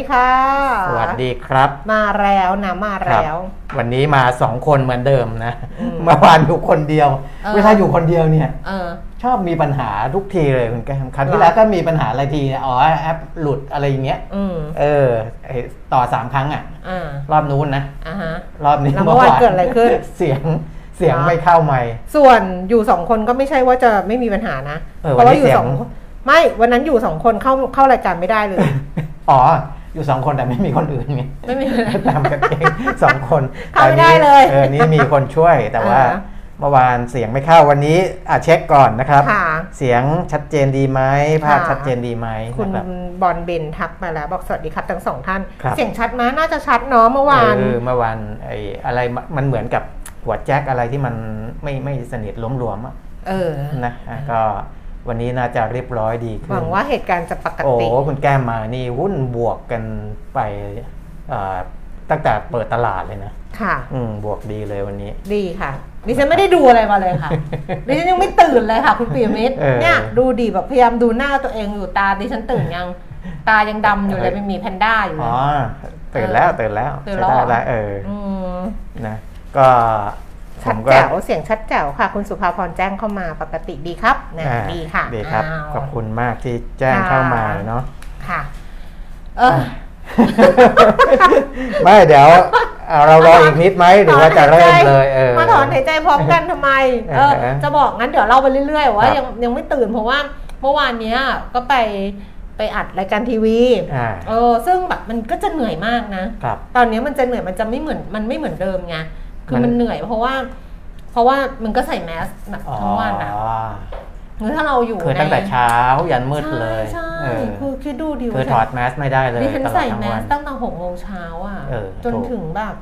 ดีค่ะ สวัสดีครับ มาแล้วนะมาครับแล้ว วันนี้มาสองคนเหมือนเดิมนะอืมเมื่อวานอยู่คนเดียวเออเวลาอยู่คนเดียวเนี่ยเออชอบมีปัญหาทุกทีเลยคุณแก้มครั้งหรที่อแล้วก็มีปัญหาอะไรทีเนี่ยอ๋อแอปหลุดอะไรอย่างเงี้ยอืมเออไอ้ต่อสามครั้งอะอ่ารอบนู้นนะอ่าฮะรอบนี้แล้วเมื่อวานเกิดอะไรขึ้นเสียงเสียงเหรอไม่เข้าไม่ส่วนอยู่สองคนก็ไม่ใช่ว่าจะไม่มีปัญหานะเออเพราะว่าวันนี้อยู่เสียงสองคนไม่วันนั้นอยู่สองคนเข้าเข้ารายการไม่ได้เลย อ๋อ อยู่สองคนแต่ไม่มีคนอื่นไงไม่มีตามกันเองสองคนเข้าไม่ได้เลยเออนี่มีคนช่วยแต่ว่าอ่าเมื่อวานเสียงไม่เข้าวันนี้อะเช็คก่อนนะครับค่ะเสียงชัดเจนดีไหมภาพค่ะชัดเจนดีไหมคุณนะครับบอลเบนทักมาแล้ว บอกสวัสดีครับทั้งสองท่านครับเสียงชัดไหมน่าจะชัดเนาะเมื่อวานเออเมื่อวานไอ้อะไรมันเหมือนกับหัวแจ็คอะไรที่มันไม่ไม่สนิทหลวมๆอะเออนะอะก็ วันนี้น่าจะเรียบร้อยดีขึ้นหวังว่าเหตุการณ์จะปกโอ้ติคุณแก้มมานี่หุ้นบวกกันไปเอ่อตั้งแต่เปิดตลาดเลยนะ ค่ะ อืมบวกดีเลยวันนี้ ดีค่ะดิฉันไม่ได้ดูอะไรมาเลยค่ะ ดิฉันยังไม่ตื่นเลยค่ะ คุณปียมิตรเออเนี่ยดูดีแบบพยายามดูหน้าตัวเองอยู่ตาดิฉันตื่นยัง ตายังดำอยู่เลยไม่มีแพนด้าอยู่เลอ๋ยอตื่นแล้วตื่นแล้วตื่นใช้แล้วได้เหรอแล้วเอออืมนะก็ผ ชัดมก็แจ๋วเสียงชัดแจ๋วค่ะ คุณสุภาพรแจ้งเข้ามาปกติดีครับนะอ่าดีค่ะดีครับอ้าวขอบคุณมากที่แจ้งค่ะเข้ามาเนาะค่ะเออไม่เดี๋ยวเอาเรารออีกนิดไหมหรือว่าจะเริ่มเลยเออมาถอนหายใจพร้อมกันทำไมเออเออจะบอกงั้นเดี๋ยวเล่าไปเรื่อยๆว่าครับยังยังไม่ตื่นเพราะว่าเมื่อวานเนี้ยก็ไปไปอัดรายการทีวีอ่าเออซึ่งแบบมันก็จะเหนื่อยมากนะครับตอนนี้มันจะเหนื่อยมันจะไม่เหมือนมันไม่เหมือนเดิมไง คือมันมันเหนื่อยเพราะว่า เพราะว่ามันก็ใส่แมสแบบทั้งวันอะหรือถ้าเราอยู่คือในตั้งแต่เช้ายันมืดเลยใช่เอใช่อคือคิดดูดิคือถอดแมสไม่ได้เลยดิฉันตลอดใส่ทั้งแมวัสนตั้งแต่หกโมงเช้าอะเออจนถูกถึงแบบ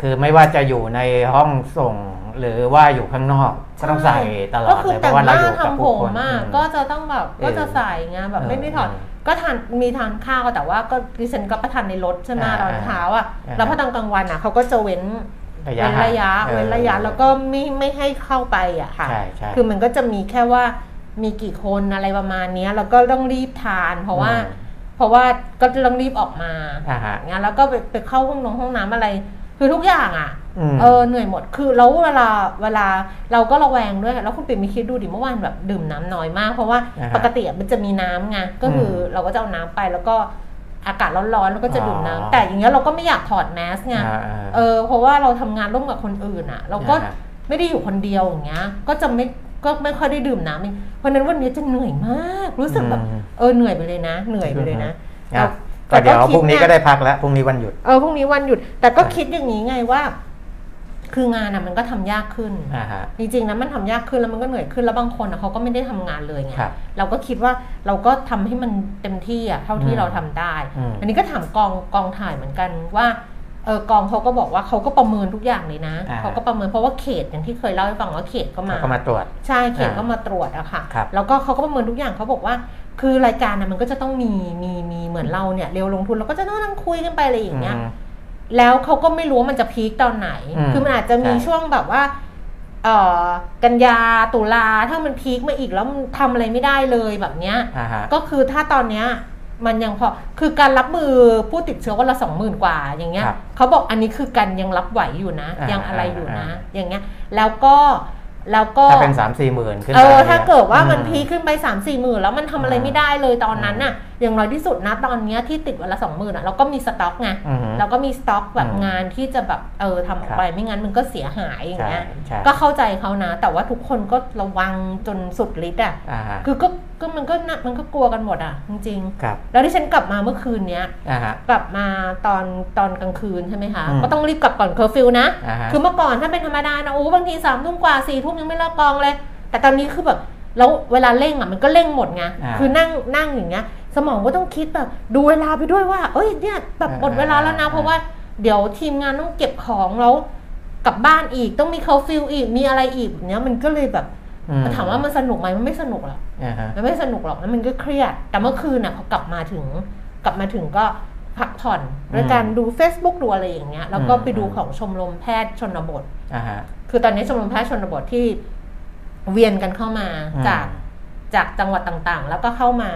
คือไม่ว่าจะอยู่ในห้องส่งหรือว่าอยู่ข้างนอกก็ต้องใส่ตลอก็ดคือเลยเพแต่งราะว่าหเราน้าอยู่กับทำผผู้มคนมากอืมก็จะต้องแบบเออก็จะใส่ไงแบบเออไม่ได้ถอดเออก็ทานมีทานข้าวแต่ว่าก็ดิฉันก็ประทานในรถใช่ไหมอ่าตอนเช้าอะอ่าแล้วพอตอนกลางวันอะเขาก็จะเว้น ระยะเว้นระยะห่างเว้นระยะออแล้วก็ไม่ไม่ให้เข้าไปอะค่ะใช่ใช่คือมันก็จะมีแค่ว่ามีกี่คนอะไรประมาณเนี้ยแล้วก็ต้องรีบทาน เพราะว่าอืมเพราะว่าก็ต้องรีบออกมาอ่าฮะงั้นแล้วก็ไปไปเข้าห้องนงห้องน้ำอะไร คือทุกอย่างอะอืมเออเหนื่อยหมดคือแล้วเวลาเวลาเราก็ระแวงด้วย แล้วคุณปิ่มมีคิดดูดิเมื่อวานแบบดื่มน้ำน้อยมาก เพราะว่าอ่าฮะปกติอะมันจะมีน้ำไงก็คืออมเราก็จะเอาน้ำไปแล้วก็ อากาศร้อนๆแล้วก็จะดื่มน้ำอ๋อแต่อย่างเงี้ยเราก็ไม่อยากถอดแมสไงอ่าเออเพราะว่าเราทำงานร่วมกับคนอื่นอะ เราก็อ่าฮะไม่ได้อยู่คนเดียวอย่างเงี้ย ก็จะไม่ก็ไม่ค่อยได้ดื่มน้ำเองเพราะฉะนั้นวันนี้จะเหนื่อยมาก รู้สึกแบบอืมเออเหนื่อยไปเลยนะ เหนื่อยไปเลยนะอะแต่ก็เดี๋ยวแต่ก็คิดพรุ่งนี้เนี่ยก็ได้พักแล้วพรุ่งนี้วันหยุดเออพรุ่งนี้วันหยุด แต่ก็คิดอย่างนี้ไงว่า คืองานอะมันก็ทำยากขึ้นอ่าฮะจริงๆนะมันทำยากขึ้นแล้วมันก็เหนื่อยขึ้นแล้วบางคนอะเขาก็ไม่ได้ทำงานเลยไงครับเราก็คิดว่าเราก็ทำให้มันเต็มที่อะเท่าที่อืมเราทำได้อืมอันนี้ก็ถามกองกองถ่ายเหมือนกันว่าเออกองเขาก็บอกว่าเขาก็ประเมินทุกอย่างเลยนะอ่าเขาก็ประเมินเพราะว่าเขตอย่างที่เคยเล่าให้ฟังว่าเขตก็มาเขาก็มาตรวจใช่เขตอ่าก็มาตรวจอะค่ะครับแล้วก็เขาก็ประเมินทุกอย่างเขาบอกว่า คือรายการน่ะมันก็จะต้องมีมีมีเหมือนเราเนี่ยเร็วลงทุนเราก็จะต้องนั่งคุยกันไปอะไรอย่างเงี้ยอืม แล้วเขาก็ไม่รู้ว่ามันจะพีคตอนไหนอืมคือมันอาจจะมีใช่ช่วงแบบว่าเอ่อกันยาตุลาถ้ามันพีคมาอีกแล้วมันทำอะไรไม่ได้เลยแบบเนี้ยอ่าฮะก็คือถ้าตอนเนี้ยมันยังพอคือการรับมือผู้ติดเชื้อวันละสองหมื่นกว่าอย่างเงี้ยครับเขาบอกอันนี้คือกันยังรับไหวอยู่นะอ่ายัยังอะไรอยู่นะอ่าอย่างเงี้ย แล้วก็ แล้วก็ถ้าเป็นสามสี่หมื่นขึ้นเอไปอนี่ยถ้าเกิดว่ามันอืพีคขึ้นไป3ามสี่หมื่นแล้วมันทำอะไรอ่าไม่ได้เลยตอนนั้นน่ะ อย่างน้อยที่สุดนะตอนเนี้ยที่ติดวันละสองหมื่นอะเราก็มีสต็อกไงอือฮึเราก็มีสต็อกแบบอืมงานที่จะแบบเออทำออกไปไม่งั้นมันก็เสียหายอย่างใช่เงี้ยใช่ก็เข้าใจเขานะ แต่ว่าทุกคนก็ระวังจนสุดฤทธิ์อะอ่าฮะคือก็ ก็มันก็น่ะมันก็กลัวกันหมดอะ จริงครับ ๆ แล้วที่ฉันกลับมาเมื่อคืนเนี้ย อ่าฮะ กลับมาตอนตอนกลางคืนใช่ไหมคะ อืม ก็ต้องรีบกลับก่อนเคอร์ฟิวนะ อ่าฮะ คือเมื่อก่อนถ้าเป็นธรรมดานะโอ้บางทีสามทุ่มกว่าสี่ทุ่มยังไม่เลิกกองเลย แต่ตอนนี้คือแบบแล้วเวลาเร่งอะมันก็เร่งหมดไงอ่าคือนั่งนั่งอย่างเงี้ย สมองก็ต้องคิดแบบดูเวลาไปด้วยว่า เอ้ยเนี่ยแบบหมดเวลาแล้วนะ อ่า เพราะว่าเดี๋ยวทีมงานต้องเก็บของแล้วกลับบ้านอีกต้องมีเคอร์ฟิวอีกมีอะไรอีกแบบเนี้ยมันก็เลยแบบอื ถามว่ามันสนุกไหมมันไม่สนุกหรอกอ่าฮะมันไม่สนุกหรอกแล้วมันก็เครียด แต่เมื่อคืนน่ะพอกลับมาถึง กลับมาถึงก็พักผ่อนด้วยการดู Facebook ดูอะไรอย่างเงี้ยแล้วก็ไปดูของชมรมแพทย์ชนบทอ่าฮะคือตอนนี้ชมรมแพทย์ชนบทที่เวียนกันเข้ามาอืมจากจากจังหวัดต่างๆ แล้วก็เข้ามา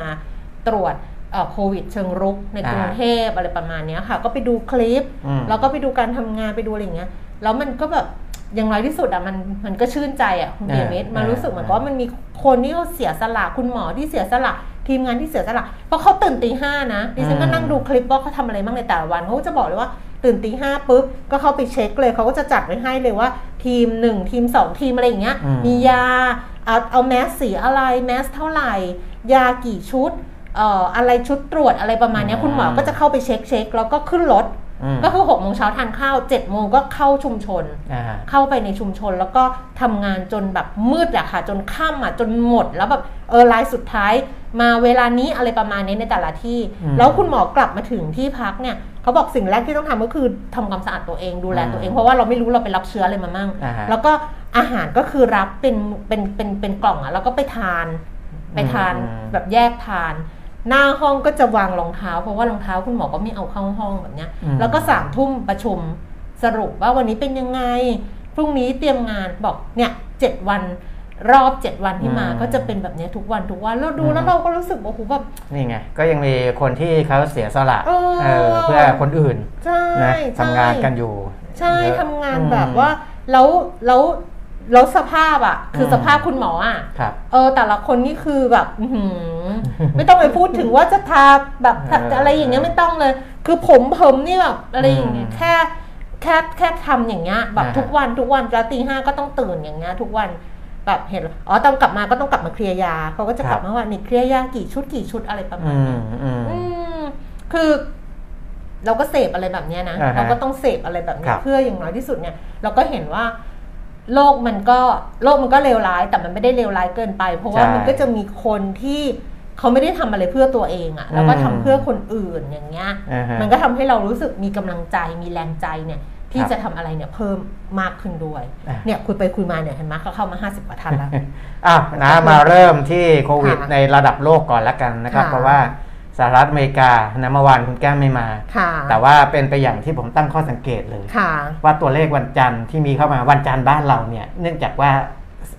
ตรวจเอ่อโควิดเชิงรุกในกรุงเทพอะไรประมาณเนี้ยค่ะ ก็ไปดูคลิปอืมแล้วก็ไปดูการทำงานไปดูอะไรอย่างเงี้ยแล้วมันก็แบบ อย่างไรที่สุดอะมันมันก็ชื่นใจอะคุณเบียร์มิตรมันรู้สึกเหมือนกับว่ามันมีคนที่เขาเสียสละคุณหมอที่เสียสละทีมงานที่เสียสละเพราะเขาตื่นตีห้านะดิฉันก็นั่งดูคลิปว่าเขาทำอะไรบ้างในแต่ละวันเขาก็จะบอกเลยว่าตื่นตีห้าปุ๊บก็เข้าไปเช็คเลยเขาก็จะจัดไว้ให้เลยว่าทีมหนึ่งทีมสองทีมอะไรอย่างเงี้ยอืมมียาเอาเอาแมสสีอะไรแมสเท่าไหร่ ยากี่ชุดเอ่ออะไรชุดตรวจอะไรประมาณเนี้ยคุณหมอก็จะเข้าไปเช็คเช็คแล้วก็ขึ้นรถอืม ก็คือ6กโมงเช้าทานข้าว7จ็ดโมงก็เข้าชุมชนอ่าฮะเข้าไปในชุมชนแล้วก็ทำงานจนแบบมืดอะค่ะ จนค่ำอะจนหมดแล้วแบบเออรายสุดท้าย มาเวลานี้อะไรประมาณนี้ในแต่ละที่อืมแล้วคุณหมอกลับมาถึงที่พักเนี่ยเขาบอกสิ่งแรกที่ต้องทำก็คือทำความสะอาดตัวเองดูแลตัวเองอืมเพราะว่าเราไม่รู้เราไปรับเชื้ออะไรมามั่งอ่าฮะแล้วก็อาหารก็คือรับเป็นเป็นเป็นเป็นกล่องอะแล้วก็ไปทานไปทานอืมแบบแยกทาน หน้าห้องก็จะวางรองเท้า เพราะว่ารองเท้าคุณหมอก็ไม่เอาเข้าห้องแบบเนี้ยอืมแล้วก็สามทุ่มประชุมสรุปว่าวันนี้เป็นยังไง พรุ่งนี้เตรียมงานบอกเนี่ยเจ็ดวันรอบเจ็ดวันที่มาอืมก็จะเป็นแบบเนี้ยทุกวันทุกวันแล้วดูอืมแล้วเราก็รู้สึกว่าโอ้โหแบบนี่ไง ก็ยังมีคนที่เขาเสียสละเออเออเพื่อคนอื่นใช่นะใช่ทำงานกันอยู่ ใช่เยอะทำงานอืมแบบว่าแล้วแล้ว แล้วสภาพอะ คือมสภาพคุณหมออะครับเออแต่ละคนนี่คือแบบอื้อหือไม่ต้องไปพูดถึงว่าจะทาแบบเอออะไรอย่างเงี้ยไม่ต้องเลย คือผมผมนี่แบบอะไรอย่างเงี้ยอืมแค่แค่แค่ทำอย่างเงี้ยแบบอ่าฮะทุกวันทุกวันแล้วตีห้าก็ต้องตื่นอย่างเงี้ยทุกวันแบบเห็นอ๋อตอนกลับมาก็ต้องกลับมาเคลียร์ยาเขาก็จะกลับมาว่านี่เคลียร์ยากี่ชุดกี่ชุดอะไรประมาอืณเนี้มยอืมอืมคือ เราก็เสพอะไรแบบเนี้ยนะอ่าฮะเราก็ต้องเสพอะไรแบบเนี้ครัยบเพื่ออย่างน้อยที่สุดเนี่ย เราก็เห็นว่า โลกมันก็โลกมันก็เลวร้าย แต่มันไม่ได้เลวร้ายเกินไป เพราะว่าใช่มันก็จะมีคนที่เขาไม่ได้ทำอะไรเพื่อตัวเองอะแล้วก็อืมทำเพื่อคนอื่นอย่างเงี้ยอ่าฮะมันก็ทำให้เรารู้สึกมีกำลังใจมีแรงใจเนี่ยที่ครับจะทำอะไรเนี่ยเพิ่มมากขึ้นด้วยอะเนี่ยคุยไปคุยมาเนี่ยเห็นไหมเขาเข้ามา 50กว่าท่านแล้วอะนะมาเริ่มที่โควิดค่ะในระดับโลกก่อนละกันนะครับค่ะเพราะว่า สหรัฐอเมริกานะเมื่อวานคุณแก้มไม่มาค่ะแต่ว่าเป็นไปอย่างที่ผมตั้งข้อสังเกตเลยค่ะว่าตัวเลขวันจันทร์ที่มีเข้ามาวันจันทร์บ้านเราเนี่ย เนื่องจากว่า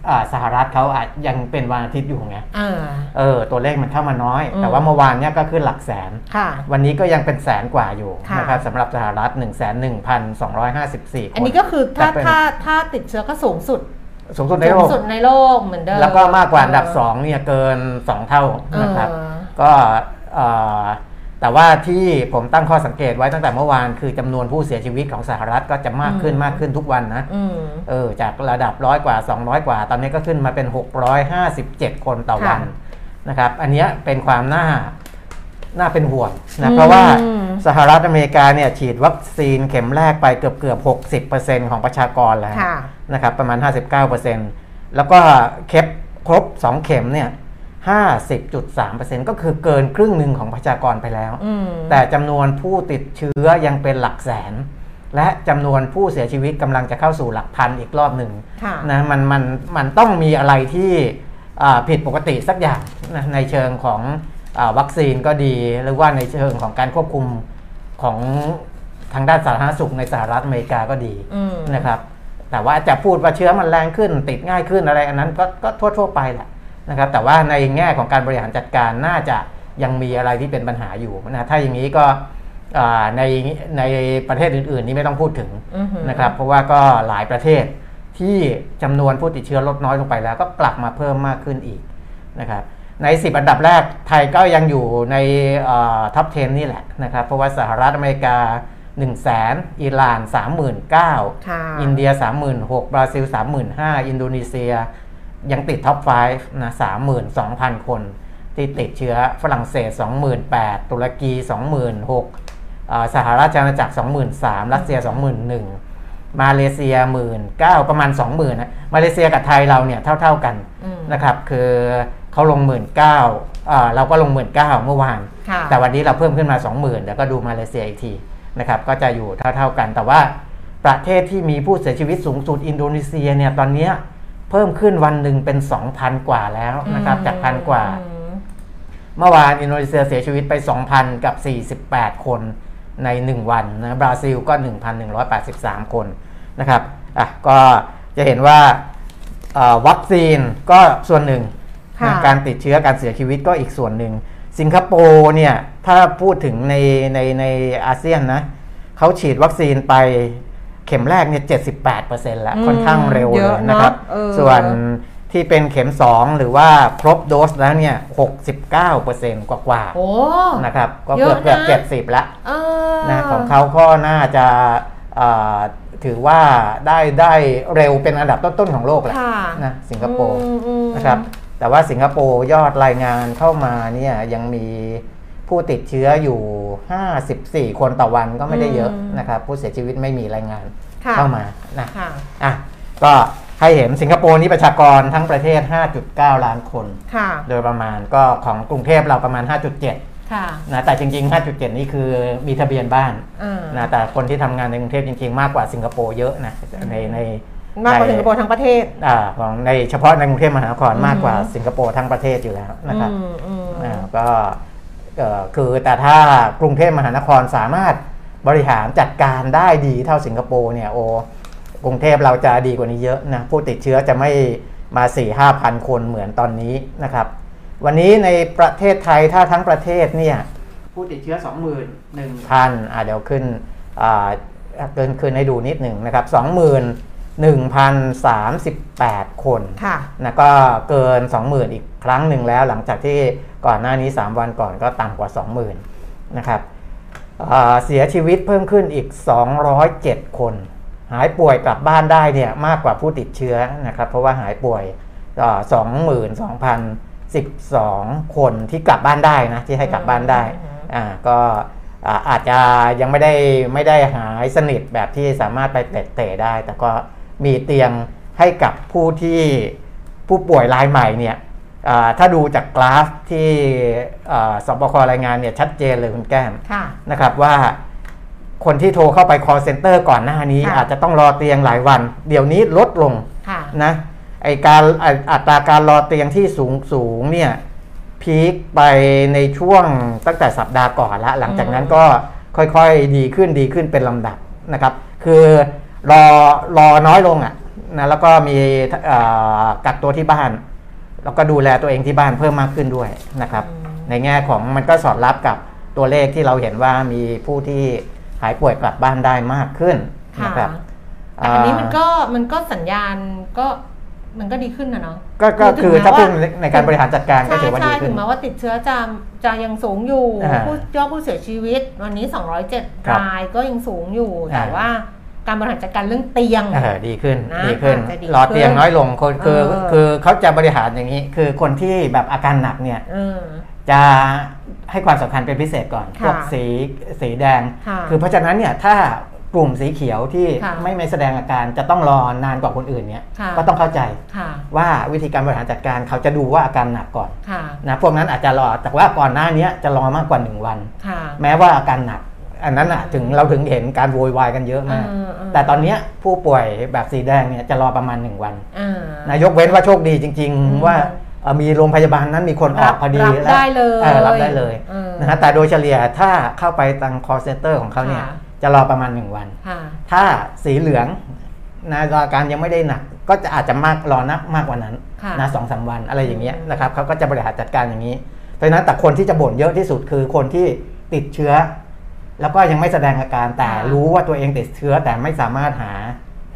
อ่าสหรัฐเขาอาจยังเป็นวันอาทิตย์อยู่ไงเออเออตัวเลขมันเข้ามาน้อยอืมแต่ว่าเมื่อวานเนี่ยก็ขึ้นหลักแสนค่ะวันนี้ก็ยังเป็นแสนกว่าอยู่ค่ะนะครับสำหรับสหรัฐ 1 1 2 5 4 คน อันนี้ก็คือถ้าแต่เป็นถ้าถ้าติดเชื้อก็สูงสุดสูงสุดในสูโลงกสุดในโลกเหมือนเดิม แล้วก็มากกว่าอันดับ2เนี่ยเกิน 2 เท่าเออนะครับ ก็เอ่อ แต่ว่าที่ผมตั้งข้อสังเกตไว้ตั้งแต่เมื่อวานคือจำนวนผู้เสียชีวิตของสหรัฐก็จะมากขึ้นอืมมากขึ้นทุกวันนะอืมเออจากระดับร้อยกว่า 200 กว่า ตอนนี้ก็ขึ้นมาเป็น 657 คนต่อวันค่ะนะครับ อันเนี้ยเป็นความน่าน่าเป็นห่วงอืนะมเพราะว่าสหรัฐอเมริกาเนี่ยฉีดวัคซีนเข็มแรกไปเกือบเกือบ 60%ของประชากรแล้วค่ะนะครับประมาณ 59%แล้วก็เคปครบ 2 เข็มเนี่ย 50.3%ก็คือเกินครึ่งหนึ่งของประชากรไปแล้วอืมแต่จำนวนผู้ติดเชื้อยังเป็นหลักแสน และจำนวนผู้เสียชีวิตกำลังจะเข้าสู่หลักพันอีกรอบหนึ่งค่ะนะมันมันมันต้องมีอะไรที่อ่าผิดปกติสักอย่างนะในเชิงของอาวัคซีนก็ดี หรือว่าในเชิงของการควบคุมของทางด้านสาธารณสุขในสหรัฐอเมริกาก็ดีอืมนะครับ แต่ว่าจะพูดว่าเชื้อมันแรงขึ้นติดง่ายขึ้นอะไรอันนั้นก็ก็ทั่วทั่วๆไปแหละ นะครับแต่ว่าในแง่ของการบริหารจัดการน่าจะยังมีอะไรที่เป็นปัญหาอยู่นะถ้าอย่างนี้ก็อ่าในในประเทศอื่น ๆ นี่ไม่ต้องพูดถึงอือหือนะครับ เพราะว่าก็หลายประเทศที่จำนวนผู้ติดเชื้อลดน้อยลงไปแล้วก็กลับมาเพิ่มมากขึ้นอีกนะครับใน 10 อันดับแรกไทยก็ยังอยู่ในท็อป 10 นี่แหละนะครับ เพราะว่าสหรัฐอเมริกา 1 0 0 0 0แสนอิหร่าน 39,000ค่ะอินเดีย 36,000 บราซิล 35,000 อินโดนีเซีย ยังติด top 5นะ32,000 คน ที่ติดเชื้อฝรั่งเศส 28,000 ตุรกี 26,000อ่าสหราชอาณาจักร 23,000 รัสเซีย 21,000 มาเลเซีย 19,000 ประมาณ 20,000นะมาเลเซียกับไทยเราเนี่ยเท่า ๆกันอืมนะครับ คือเขาลง 19,000อ่าเราก็ลง 19,000 เมื่อวานค่ะแต่วันนี้เราเพิ่มขึ้นมา 20,000 แล้วก็ดูมาเลเซียอีกทีนะครับก็จะอยู่เท่าๆกันแต่ว่าประเทศที่มีผู้เสียชีวิตสูงสุดอินโดนีเซียเนี่ยตอนเนี้ย เพิ่มขึ้นวันหนึ่งเป็น2,000กว่าแล้วนะครับ จากพันกว่าอืมเมื่อวานอินโดนีเซียเสียชีวิตไป 2,000 กับ 48 คนใน 1 วันนะบราซิลก็ 1,183 คนนะครับอะก็จะเห็นว่าเอ่อวัคซีนก็ส่วนหนึ่งค่ะนะการติดเชื้อการเสียชีวิตก็อีกส่วนหนึ่ง สิงคโปร์เนี่ย ถ้าพูดถึงในในในอาเซียนนะเขาฉีดวัคซีนไป เข็มแรกเนี่ย78%แล้วอืมค่อนข้างเร็วเยเลอะยเนอะนะครับเออส่วนที่เป็นเข็ม 2 หรือว่าครบโดสแล้วเนี่ย 69%กว่ากว่าๆโอ้นะครับ ก็เยเกืออะบเกือบนะเจ็ดสิบละเออนะของเขาก็น่าจะเอ่อถือว่าได้ได้เร็วเป็นอันดับต้น ๆ ของโลกแหละค่ะนะสิงคโปร์อืมอืมนะครับ แต่ว่าสิงคโปร์ยอดรายงานเข้ามาเนี่ยยังมี ผู้ติดเชื้ออยู่ 54 คนต่อวันก็ไม่ได้เยอะนะครับ ผู้เสียชีวิตไม่มีรายงานค่ะเข้ามานะค่ะอะก็ให้เห็นสิงคโปร์นี่ประชากรทั้งประเทศ 5.9 ล้านคนค่ะโดยประมาณก็ของกรุงเทพเราประมาณ 5.7ค่ะนะแต่จริง ๆ 5.7 นี่คือมีทะเบียนบ้านอ่านะแต่คนที่ทำงานในกรุงเทพจริง ๆ มากกว่าสิงคโปร์เยอะนะในในมากกว่าในสิงคโปร์ทั้งประเทศอ่าของในเฉพาะในกรุงเทพมหานครอืมมากกว่าสิงคโปร์ทั้งประเทศอยู่แล้วนะครับอืมอืมอ่าก็เอ่อ คือแต่ถ้ากรุงเทพมหานครสามารถบริหารจัดการได้ดีเท่าสิงคโปร์เนี่ยโอกรุงเทพเราจะดีกว่านี้เยอะนะผู้ติดเชื้อจะไม่มา 4 5 พันคนเหมือนตอนนี้นะครับ วันนี้ในประเทศไทยถ้าทั้งประเทศเนี่ยผู้ติดเชื้อ 21,000อ่าเดี๋ยวขึ้นอ่าเกินขึ้นให้ดูนิดหนึ่งนะครับ 21,038 คนค่ะนะก็เกิน 20,000 อีกครั้งหนึ่งแล้วหลังจากที่ ก่อนหน้านี้ 3 วันก่อนก็ต่ำกว่า 20,000นะครับอ่าเสียชีวิตเพิ่มขึ้นอีก 207 คน หายป่วยกลับบ้านได้เนี่ยมากกว่าผู้ติดเชื้อนะครับเพราะว่าหายป่วย 22,012 คนที่กลับบ้านได้นะที่ให้กลับบ้านได้อืมอ่าก็อ่าอาจจะยังไม่ได้ไม่ได้หายสนิทแบบที่สามารถไปเตะๆได้ แต่ก็มีเตียงให้กับผู้ที่ผู้ป่วยรายใหม่เนี่ยอ่า ถ้าดูจากกราฟที่อ่าสบครายงานเนี่ยชัดเจนเลยคุณแก้มค่ะนะครับว่าคนที่โทรเข้าไป call center ก่อนหน้านี้ค่ะอาจจะต้องรอเตียงหลายวัน เดี๋ยวนี้ลดลงค่ะนะไอการไอ้อัตราการรอเตียงที่สูงสูงเนี่ยพีคไปในช่วงตั้งแต่สัปดาห์ก่อนละ หลังจากนั้นก็ค่อยๆดีขึ้นดีขึ้นเป็นลำดับนะครับ คือรอรอน้อยลงอะ่ะนะแล้วก็มีเอ่อกักตัวที่บ้าน แล้วก็ดูแลตัวเองที่บ้านเพิ่มมากขึ้นด้วยนะครับอืมในแง่ของมันก็สอดรับกับตัวเลขที่เราเห็นว่ามีผู้ที่หายป่วยกลับบ้านได้มากขึ้นค่ะนะครับแต่อันนี้มันก็มันก็สัญญาณก็มันก็ดีขึ้นนะเนาะก็ก็ถึงคือแม้ถ้าพูดว่าในการบริหารจัดการก็ใช่ถือว่าดีใช่ขึ้ถึนงแม้ว่าติดเชื้อจะจะยังสูงอยู่อ่าผู้ยอดผู้เสียชีวิต วันนี้ 207ครับรายก็ยังสูงอยู่แต่อ่าว่า การบริหารจัดการเรื่องเตียงเออดีขึ้นนะดีขึ้นอาจจะดีรอเตียงขึ้นน้อยลงคนคือเออคือเขาจะบริหารอย่างนี้ คือคนที่แบบอาการหนักเนี่ยเออจะให้ความสำคัญเป็นพิเศษก่อนค่ะพวกสีสีแดงค่ะคือเพราะฉะนั้นเนี่ยถ้ากลุ่มสีเขียวที่ค่ะไม่ไม่แสดงอาการจะต้องรอนานกว่าคนอื่นเนี่ยค่ะก็ต้องเข้าใจค่ะว่าวิธีการบริหารจัดการเขาจะดูว่าอาการหนักก่อนค่ะนะพวกนั้นอาจจะรอแต่ว่าก่อนหน้านี้จะรอมากกว่า 1 วันค่ะแม้ว่าอาการหนัก อันนั้นอะถึงเราถึงเห็นการโวยวายกันเยอะมากเออเออแต่ตอนเนี้ยผู้ป่วยแบบสีแดงเนี่ยจะรอประมาณ1วันอ่านายกเว้นว่าโชคดีจริงอืมๆว่าเอ่อมีโรงพยาบาลนั้นมีคนออกพอดีรับแล้วได้เลยออรับได้เลยเออนะฮะแต่โดยเฉลี่ยถ้าเข้าไปทาง call center ของเขาเนี่ยค่ะจะรอประมาณ1วันค่ะถ้าสีเหลืองนะอาการยังไม่ได้หนัก ก็จะอาจจะมากรอนักมากกว่านั้นค่ะนะสองสามวันอะไรอย่างเงี้ยอืมนะครับเขาก็จะบริหารจัดการอย่างนี้เพราะฉะนั้นแต่คนที่จะบ่นเยอะที่สุดคือคนที่ติดเชื้อ แล้วก็ยังไม่แสดงอาการแต่รู้ว่าตัวเองติดเชื้อแต่ไม่สามารถหา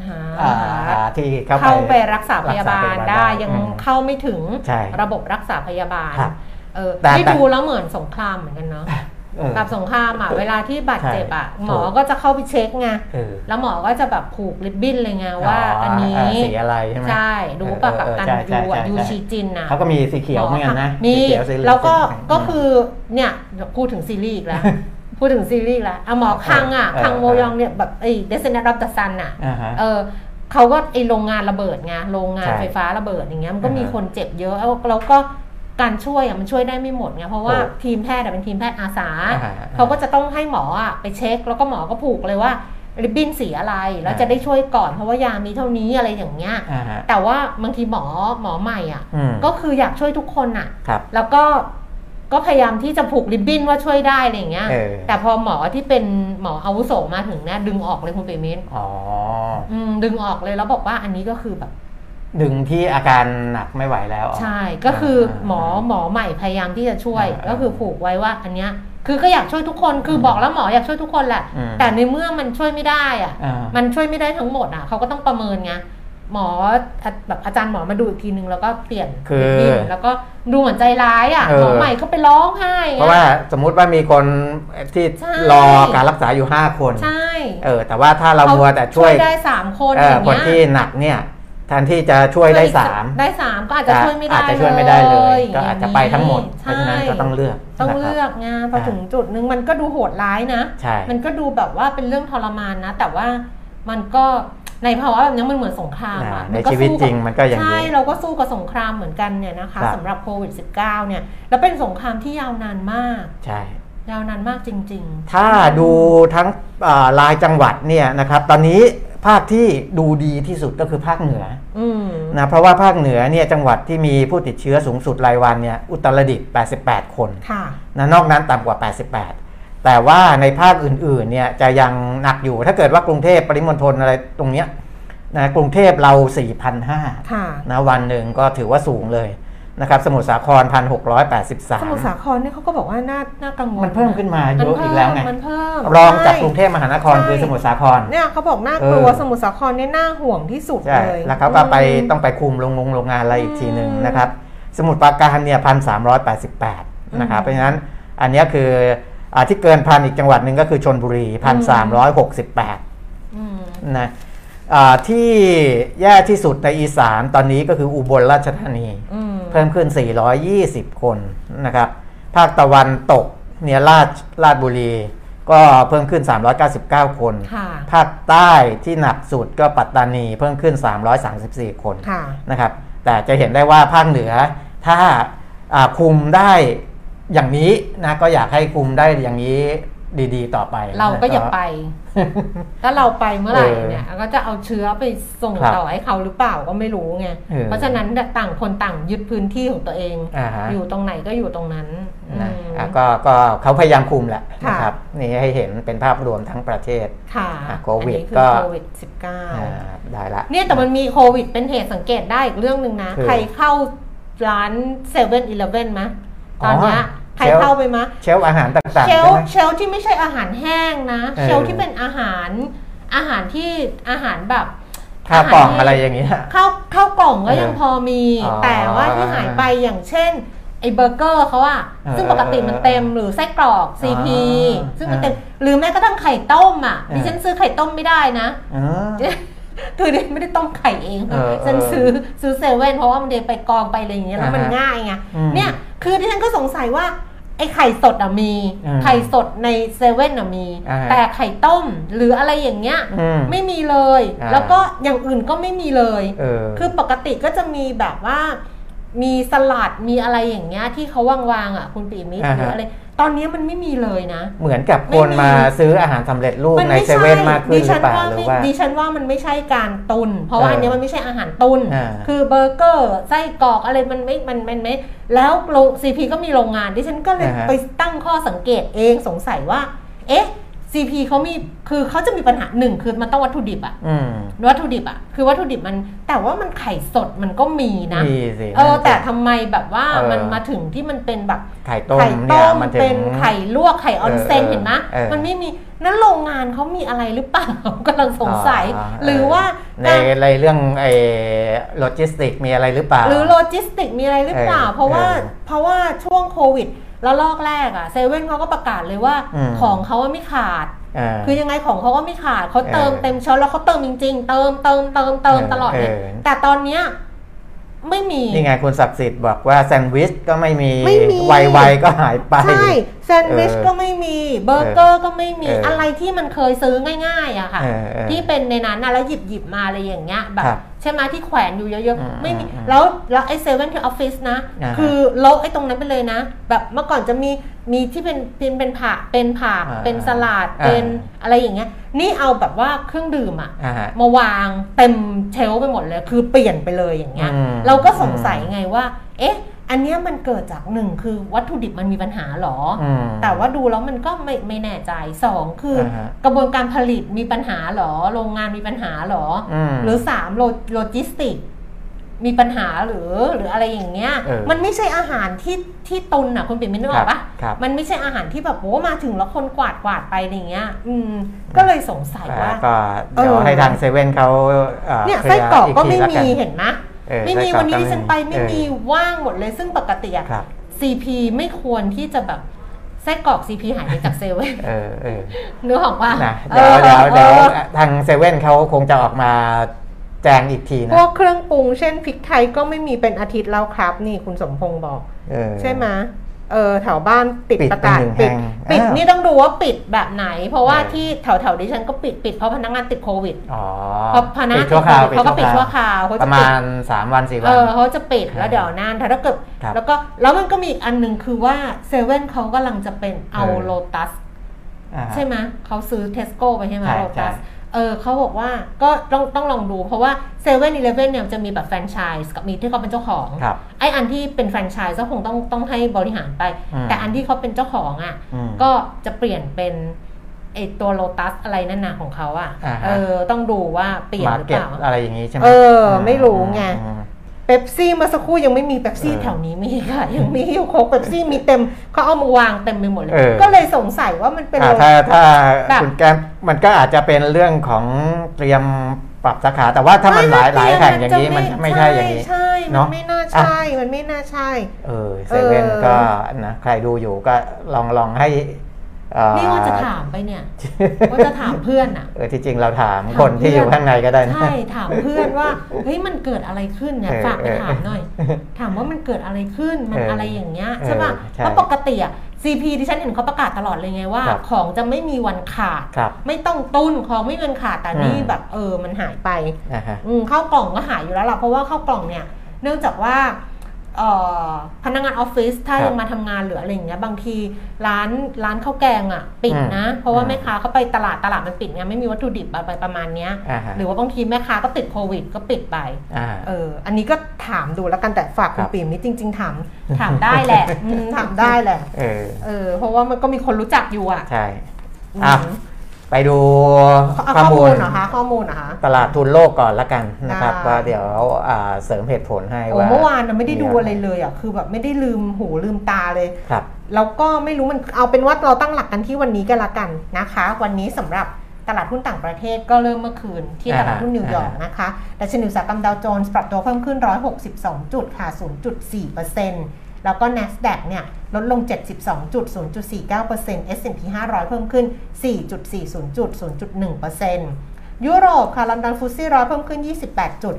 หาอ่าหาที่เข้าเข้าไปไปรักษาพยาบาลรักษาพยาบาลได้ได้ยังอืมเข้าไม่ถึงใช่ระบบรักษาพยาบาลครับเออแต่ที่แต่ดูแล้วเหมือนสงครามเหมือนกันเนาะเออกับสงครามอะเวลาที่บาดเจ็บอะใช่หมอก็จะเข้าไปเช็คไงเออแล้วหมอก็จะแบบผูกริบบิ้นเลยไงว่าอันนี้าสีอะไรใช่ไหมใช่ดูป่ะกับเออการใช่ใช่ยูอะใช่ยูใช่ชีจินนะเขาก็มีสีเขียวเหมือนกันนะมีสีเขียวสีเหลืองแล้วก็สีเหลืองก็คือเนี่ยพูดถึงซีรีส์อีกแล้ว พูดถึงซีรีส์อีกแล้วอะหมอคังอะเออคังเออโมยองเนี่ยแบบไอ้เดซเนตรับดัซันอะอ่าฮะเออเขาก็ไอโรงงานระเบิดไงโรงงานใช่ไฟฟ้าระเบิดอย่างเงี้ยมันก็อ่าฮะมีคนเจ็บเยอะแล้วแล้วก็การช่วยอะมันช่วยได้ไม่หมดไงเพราะว่าถูกทีมแพทย์อะเป็นทีมแพทย์อาสาอ่าฮะเขาก็จะต้องให้หมออะไปเช็ค แล้วก็หมอก็ผูกเลยว่าริบบิ้นสีอะไรแล้วอ่าจะได้ช่วยก่อนเพราะว่ายามีเท่านี้อะไรอย่างเงี้ยอ่าฮะแต่ว่าบางทีหมอหมอใหม่อะอืมก็คืออยากช่วยทุกคนอะครับแล้วก็ ก็พยายามที่จะผูกริบบิ้นว่าช่วยได้อะไรอย่างเงี้ย เออ แต่พอหมอที่เป็นหมออาวุโสมาถึงเนี่ยดึงออกเลยคุณเปรมินอ๋อ อืมดึงออกเลยแล้วบอกว่าอันนี้ก็คือแบบ ดึงที่อาการหนักไม่ไหวแล้วใช่ ก็คือหมอหมอใหม่พยายามที่จะช่วย อ่าก็คือผูกไว้ว่าอันเนี้ยคือก็อยากช่วยทุกคนคือบอกแล้วหมออยากช่วยทุกคนแหละ อืม แต่ในเมื่อมันช่วยไม่ได้อะ อ่า มันช่วยไม่ได้ทั้งหมดอะเขาก็ต้องประเมินไง หมอแบบอาจารย์หมอมาดูอีกทีนึงแล้วก็เปลี่ยนคือบินแล้วก็ดูเหมือนใจร้ายอะเออหมอใหม่ก็ไปร้องไห้อเพราะว่าสมมุติว่ามีคนที่ใช่รอการรักษาอยู่ 5 คนใช่เออแต่ว่าถ้าเรามัวแต่ช่วยได้สามคนเอออย่างคนเงี้ยที่หนักเนี่ยแทนที่จะช่วยได้สามได้สามก็อาจจะช่วยไม่ได้อาจจะช่วยไม่ได้เลย ก็ย่งนี้อาจจะไปทั้งหมด เพใช่ราะฉะนั้นก็ต้องเลือก ต้องนะครับเลือกไงพอถึงจุดนึงมันก็ดูโหดร้ายนะใช่มันก็ดูแบบว่าเป็นเรื่องทรมานนะ แต่ว่ามันก็ ในภาวะแบบนี้มันเหมือนสงครามอ่าอะในมัก็ชีวิตสู้กับจริงมันก็อย่างใช่นี้เราก็สู้กับสงครามเหมือนกันเนี่ยนะคะครับสำหรับโควิด -19 เนี่ยแล้วเป็นสงครามที่ยาวนานมากใช่ยาวนานมากจริงถ้าดูทั้งอ่ารายจังหวัดเนี่ยนะครับตอนนี้ภาคที่ดูดีที่สุดก็คือภาคเหนือๆอืมนะเพราะว่าภาคเหนือเนี่ยจังหวัดที่มีผู้ติดเชื้อสูงสุดรายวันเนี่ยอุตรดิตถ์88 คนค่ะนะนอกนั้นต่ำกว่า 88 แต่ว่าในภาคอื่นๆเนี่ยจะยังหนักอยู่ถ้าเกิดว่ากรุงเทพปริมณฑลอะไรตรงเนี้ยนะกรุงเทพเรา4,500ค่ะนะวันหนึ่งก็ถือว่าสูงเลยนะครับสมุทรสาคร 1,683 สมุทรสาครเนี่ยเขาก็บอกว่าน่าน่ากังวล มันเพิ่มขึ้นมาเยอะมันอีเพิ่กมแล้วไงมันเพิ่มรองจากใช่กรุงเทพมหานครใช่คือสมุทรสาครเนี่ยเขาบอกน่ากลัวเออสมุทรสาครเนี่ยน่าห่วงที่สุดใช่เลยแล้วเขาก็ไปอืมต้องไปคุมโรงงโรงงานอะไรอีกทีหนึ่งอืมนะครับ สมุทรปราการเนี่ยพันสามร้อยแปดสิบแปดนะครับอืมเพราะฉะนั้นอันเนี้ยคืออา ที่เกินพันอีกจังหวัดหนึ่งก็คือชนบุรีพันสามร้อยหกสิบแปดอืมนะอ่าที่แย่ที่สุดในอีสานตอนนี้ก็คืออุบลราชธานีอืมเพิ่มขึ้น 420 คนนะครับ ภาคตะวันตกเนี่ยราชราชบุรี ก็เพิ่มขึ้น 399 คนค่ะภาคใต้ที่หนักสุดก็ปัตตานีเพิ่มขึ้น 334 คนค่ะนะครับ แต่จะเห็นได้ว่าภาคเหนือถ้าอ่าคุมได้ อย่างนี้นะก็อยากให้คุมได้อย่างนี้ดีๆ ต่อไป เราก็อย่านะไป ถ้าเราไปเมื่อไหร่เออเนี่ยก็จะเอาเชื้อไปส่งครับต่อให้เขาหรือเปล่าก็ไม่รู้ไงเออเพราะฉะนั้นต่างคนต่างยึดพื้นที่ของตัวเองอ่าฮะอยู่ตรงไหนก็อยู่ตรงนั้นนะอืมอะก็ก็เขาพยายามคุมแหละค่ะนะครับนี่ให้เห็นเป็นภาพรวมทั้งประเทศค่ะอะโควิดอันนี้คือก็โควิดอ่า -19 ได้ละเนี่ยแต่มันมีโควิดเป็นเหตุสังเกตได้อีกเรื่องหนึ่งนะคือใครเข้าร้านเซเว่นอีเลฟเว่นไหมตอนเนี้ยอ๋อ ใครเชลฟ์เข้าไปมะเชลฟ์อาหารต่างๆเชใช่ลไหฟ์มเชลฟ์ที่ไม่ใช่อาหารแห้งนะเออเชลฟ์ที่เป็นอาหารอาหารที่อาหารแบบข้าวกล่องหที่อะไรอย่างเงี้ยข้าวข้าวกล่องก็ยังเออพอมีอ๋อแต่ว่าที่หายไปอย่างเช่นไอ้เบอร์เกอร์เขาอะเออซึ่งปกติมันเต็มหรือไส้กรอกซีพีอ๋อซึ่งมันเต็มหรือแม้กระทั่งไข่ต้มอะเออดิฉันซื้อไข่ต้มไม่ได้นะอ๋อ คือเดนไม่ได้ต้มไข่เองเออฉันเออซื้อซื้อเซเว่นเพราะว่ามันเดนไปกองไปอะไรอย่างเงี้ยแล้วมันอ่าฮะง่ายไงอืมเนี่ยคือดิฉันก็สงสัยว่าไอ้ไข่สดอะมีอืมไข่สดในเซเว่นอะมี อ่าแต่ไข่ต้มหรืออะไรอย่างเงี้ยอืมไม่มีเลย อ่า แล้วก็อย่างอื่นก็ไม่มีเลย เออ คือปกติก็จะมีแบบว่ามีสลัดมีอะไรอย่างเงี้ยที่เขาวางวางๆอะคุณปีมิตรอ่าหฮะรืออะไร ตอนนี้มันไม่มีเลยนะ เหมือนกับไม่คนมีมาซื้ออาหารสำเร็จรูปในไม่เซเว่นมากขึ้นหดิรืฉัอเปล่าว่าหรือไม่ว่าดิฉันว่ามันไม่ใช่การตุน เพราะว่าเอออัอันเนี้ยมันไม่ใช่อาหารตุนอ่าคือเบอร์เกอร์ไส้กรอกอะไรมันไม่มันมันไม่แล้วโรงซีพีก็มีโรงงานดิฉันก็เลยอ่าฮะไปตั้งข้อสังเกตเองสงสัยว่า เอ๊ะ CP เขามีคือเขาจะมีปัญหาหนึ่งคือมันต้องวัตถุดิบอะอืม วัตถุดิบอะคือวัตถุดิบมัน แต่ว่ามันไข่สดมันก็มีนะมีสิเออนั่นสิแต่ทำไมแบบว่าเออ มันมาถึงที่มันเป็นแบบ ไข่ต้มไข่เนี่ต้ยมมันถึง เป็นไข่ลวกไข่ออนเซนเออเห็นไหมเออมันไม่มีนั้นโรงงานเขามีอะไรหรือเปล่า กำลังสงสัยหรือว่าในการในเรื่องไอ้โลจิสติกมีอะไรหรือเปล่า หรือโลจิสติกมีอะไรหรือเปล่า เออเพราะว่าเออเพราะว่าช่วงโควิด แล้วรอบแรกอะเซเว่นเขาก็ประกาศเลยว่าอืมของเขาว่าไม่ขาดเออคือยังไงของเขาก็ไม่ขาดเขาเติมเออเต็มช้อนแล้วเขาเติมจริง ๆ เติมเติมเติมเติมเออตลอดเลยเออแต่ตอนเนี้ยไม่มี นี่ไงคุณศักดิ์สิทธิ์บอกว่าแซนด์วิชก็ไม่มีไม่มีไวๆก็หายไป ใช่แซนด์วิชเออก็ไม่มีเบอร์เกอร์ก็ไม่มีเออออะไรที่มันเคยซื้อง่าย ๆอะค่ะเออเออที่เป็นในนั้นนะแล้วหยิบหยิบมาอะไรอย่างเงี้ยแบบครับใช่ไหมที่แขวนอยู่เยอะอืมๆไม่มีอืมแล้วแล้วไอ้เซเว่นที่ออฟฟิศนะอ่าฮะคือลบไอ้ตรงนั้นไปเลยนะ แบบเมื่อก่อนจะมีมีที่เป็นเป็นเป็นผักเป็นผักอ่าเป็นสลัดอ่าเป็นอะไรอย่างเงี้ย นี่เอาแบบว่าเครื่องดื่มอะอ่าฮะมาวางเต็ม shelf ไปหมดเลย คือเปลี่ยนไปเลยอย่างเงี้ยอืมเราก็สงสัยไงว่า เอ๊ะอันเนี้ยมันเกิดจากหนึ่งคือวัตถุดิบมันมีปัญหาหรอออืมแต่ว่าดูแล้วมันก็ไม่ไม่แน่ใจสองคืออาฮะกระบวนการผลิตมีปัญหาหรอ โรงงานมีปัญหาหรออมหรือสามโลโลจิสติกมีปัญหาหรือหรืออะไรอย่างเงี้ยเออมันไม่ใช่อาหารที่ที่ตุนอะคุณปิ่นไม่นึกออกปะครับมันไม่ใช่อาหารที่แบบโอ้มาถึงแล้วคนกวาดกวาดไปอะไรอย่างเงี้ย อืม ก็เลยสงสัยว่าก็เดี๋ยวเออให้ทางเซเว่นเขาอ่อเนี่ยคลีไส้ร์กรอกก็ทีไม่ละมีนเห็นไหมเออ ไม่มีไส้กรอกวันนี้ก็ดิฉันไปไม่เออมีว่างหมดเลยซึ่งปกติอะครับ CP ไม่ควรที่จะแบบไส้กรอก CP หายไปจากเซเว่นเออเออนึกออกว่านะเดี๋ยวเดี๋ยวเดี๋ยวทางเซเว่นเขาคงจะออกมาแจ้งอีกทีพนะวกเครื่องปรุงเช่นพริกไทยก็ไม่มีเป็นอาทิตย์แล้วครับ นี่คุณสมพงษ์บอกเออใช่ไหม เออแถวบ้านปิดปิดประกาศเป็นหนึ่งปิดแห่งปิดอ้าวนี่ต้องดูว่าปิดแบบไหน เพราะว่าเออที่แถวแถวดิฉันก็ปิดปิดเพราะพนักงานติดโควิดอ๋อเพราะพนักปิงาดนชั่วคราวเขาก็ปิดชั่วคราวเขาปจะระปิมาด ณ 3 วัน 4 วัเอน อเขาจะปิดแล้วเออเดี๋ยวนานถ้าเกิดครับแล้วก็แล้วมันก็มีอีกอันหนึ่งคือว่าเซเว่นเขากำลังจะเป็นเอาเออ โลตัสอ่าใช่ไหมเขาซื้อเทสโก้ไปใช่ไหมใช่โลตัสใช่ เออเขาบอกว่าก็ต้องต้องลองดู เพราะว่าเซเว่นอีเลฟเว่นเนี่ยจะมีแบบแฟรนไชส์กับมีที่เขาเป็นเจ้าของครับไออันที่เป็นแฟรนไชส์ก็คงต้องต้องให้บริหารไปอืมแต่อันที่เขาเป็นเจ้าของอะอืมก็จะเปลี่ยนเป็นไอตัวโลตัสอะไรนั่นนะของเขาอะอ่าฮะเออต้องดูว่าเปลี่ยนมาหรือเก็เปตล่าอะไรอย่างนี้ใช่ไหมเออ ไม่รู้ไงอืมเป๊ปซี่เมื่อสักครู่ยังไม่มีเป๊ปซี่เออแถวนี้มีค่ะ ยังมีอยู่โค้กเป๊ปซี่มีเต็มเขาเอามาวางเต็มไปหมดเลยเออก็เลยสงสัยว่ามันเป็นอ่าโลถ้าถ้าแบบคุณแก้มมันก็อาจจะเป็นเรื่องของเตรียมปรับสาขาแต่ว่าถ้ามันหลายหลายแห่งอย่างนี้มันไม่ใช่อย่างนี้ใช่ใช่เนมัอะนไม่น่าอะใช่มันไม่น่าใช่ เออเซเว่นเออก็นะใครดูอยู่ก็ลองลองให้เอ่อ นี่ว่าจะถามไปเนี่ยว่าจะถามเพื่อนอะเออที่จริงเราถามถามคนที่อยู่เพื่อนข้างในก็ได้นะใช่ถามเพื่อนว่าเฮ้ยมันเกิดอะไรขึ้นเนี่ยเออฝากไปเออถามหน่อย ถามว่ามันเกิดอะไรขึ้นมันเออออะไรอย่างเงี้ยเออใช่ป่ะใช่เพราะปกติอะ CP ที่ฉันเห็นเขาประกาศตลอดเลยไงว่าครับของจะไม่มีวันขาดครับไม่ต้องตุ้นของไม่มีวันขาดแต่นี่อืมแบบเออมันหายไปนะฮะอืมข้าวกล่องก็หายอยู่แล้วล่ะเพราะว่าข้าวกล่องเนี่ย เนื่องจากว่าเอ่อ พนักงานออฟฟิศถ้าครับยังมาทำงานหรืออะไรอย่างเงี้ยบางทีร้านร้านข้าวแกงอะปิดอืมนะ เพราะว่าอืมแม่ค้าเขาไปตลาดตลาดมันปิดไงไม่มีวัตถุดิบอะไรประมาณเนี้ยอ่าฮะหรือว่าบางทีแม่ค้าก็ติดโควิด ก็ปิดไปอ่าเอออันนี้ก็ถามดูแล้วกันแต่ฝากคุคณรับปิ่มนี่จริง ๆ ถามถามได้แหละอืมถามได้แหละเออเออเพราะว่ามันก็มีคนรู้จักอยู่อะใช่อืมอะ ไปดูเอาข้อข้อมูมูลลเหรอคะข้อมูลเหรอคะตลาดทุนโลกก่อนละกันนะครับได้ว่าเดี๋ยวอ่าเสริมเหตุผลให้โอ้ว่าเมื่อวานน่ะไม่ได้ดูมีอะไรเลยอะคือแบบไม่ได้ลืมหูลืมตาเลยครับแล้วก็ไม่รู้มันเอาเป็นว่าเราตั้งหลักกันที่วันนี้กันละกันนะคะ วันนี้สำหรับตลาดหุ้นต่างประเทศก็เริ่มเมื่อคืนที่ตลาดหุ้นนิวยอร์กนะคะดัชนีอุตสาหกรรมดาวโจนส์ปรับตัวเพิ่มขึ้น 162 จุดค่ะ 0.4% แล้วก็ NASDAQ เนี่ยลดลง 72.0.49% S&P 500 เพิ่มขึ้น 4.40จุด0.1%ยุโรปค่ะลอนดอนฟุตซี่ร้อยเพิ่มขึ้น 28จุด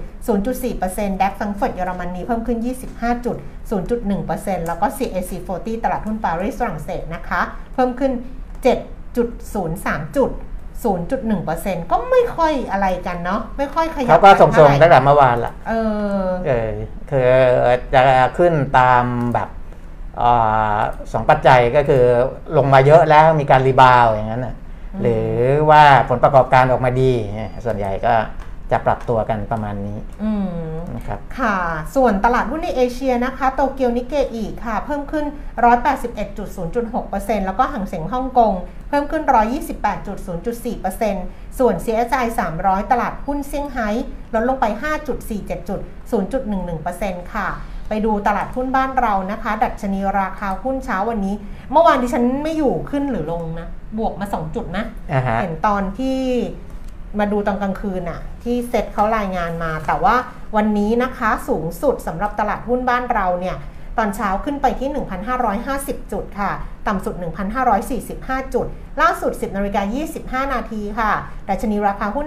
0.4%ดัคฟังเฟิร์ตเยอรมนีเพิ่มขึ้น 25จุด0.1%แล้วก็ CAC 40 ตลาดหุ้นปารีสฝรั่งเศสนะคะ เพิ่มขึ้น 7.03จุด 0.1%ก็ไม่ค่อยอะไรกันเนาะไม่ค่อยขยับเขาก็นส่งท่ๆไหตั้งแต่เมื่อวานละเออเออคือจะขึ้นตามแบบอ่าสองปัจจัยก็คือลงมาเยอะแล้วมีการ rebound อย่างนั้นน่ะอืมหรือว่าผลประกอบการออกมาดีเนี่ยส่วนใหญ่ก็ จะปรับตัวกันประมาณนี้อืมนะครับค่ะ ส่วนตลาดหุ้นในเอเชียนะคะ โตเกียวนิเกอีค่ะ เพิ่มขึ้น 181.0.6%แล้วก็หังเส็งฮ่องกง เพิ่มขึ้น 128.0.4%ส่วน CSI 300 ตลาดหุ้นเซี่ยงไฮ้ลดลงไป 5.47จุด0.11%ค่ะ ไปดูตลาดหุ้นบ้านเรานะคะ ดัชนีราคาหุ้นเช้าวันนี้ เมื่อวานดิฉันไม่อยู่ขึ้นหรือลงนะ บวกมา 2 จุดนะอ่าฮะเห็นตอนที่ มาดูตอนกลางคืนน่ะที่เซ็ตเขารายงานมา แต่ว่าวันนี้นะคะสูงสุดสำหรับตลาดหุ้นบ้านเราเนี่ยตอนเช้าขึ้นไปที่ 1,550 จุดค่ะ ต่ำสุด 1,545 จุด ล่าสุด 10นาฬิกา25 นาทีค่ะดัชนีราคาหุ้น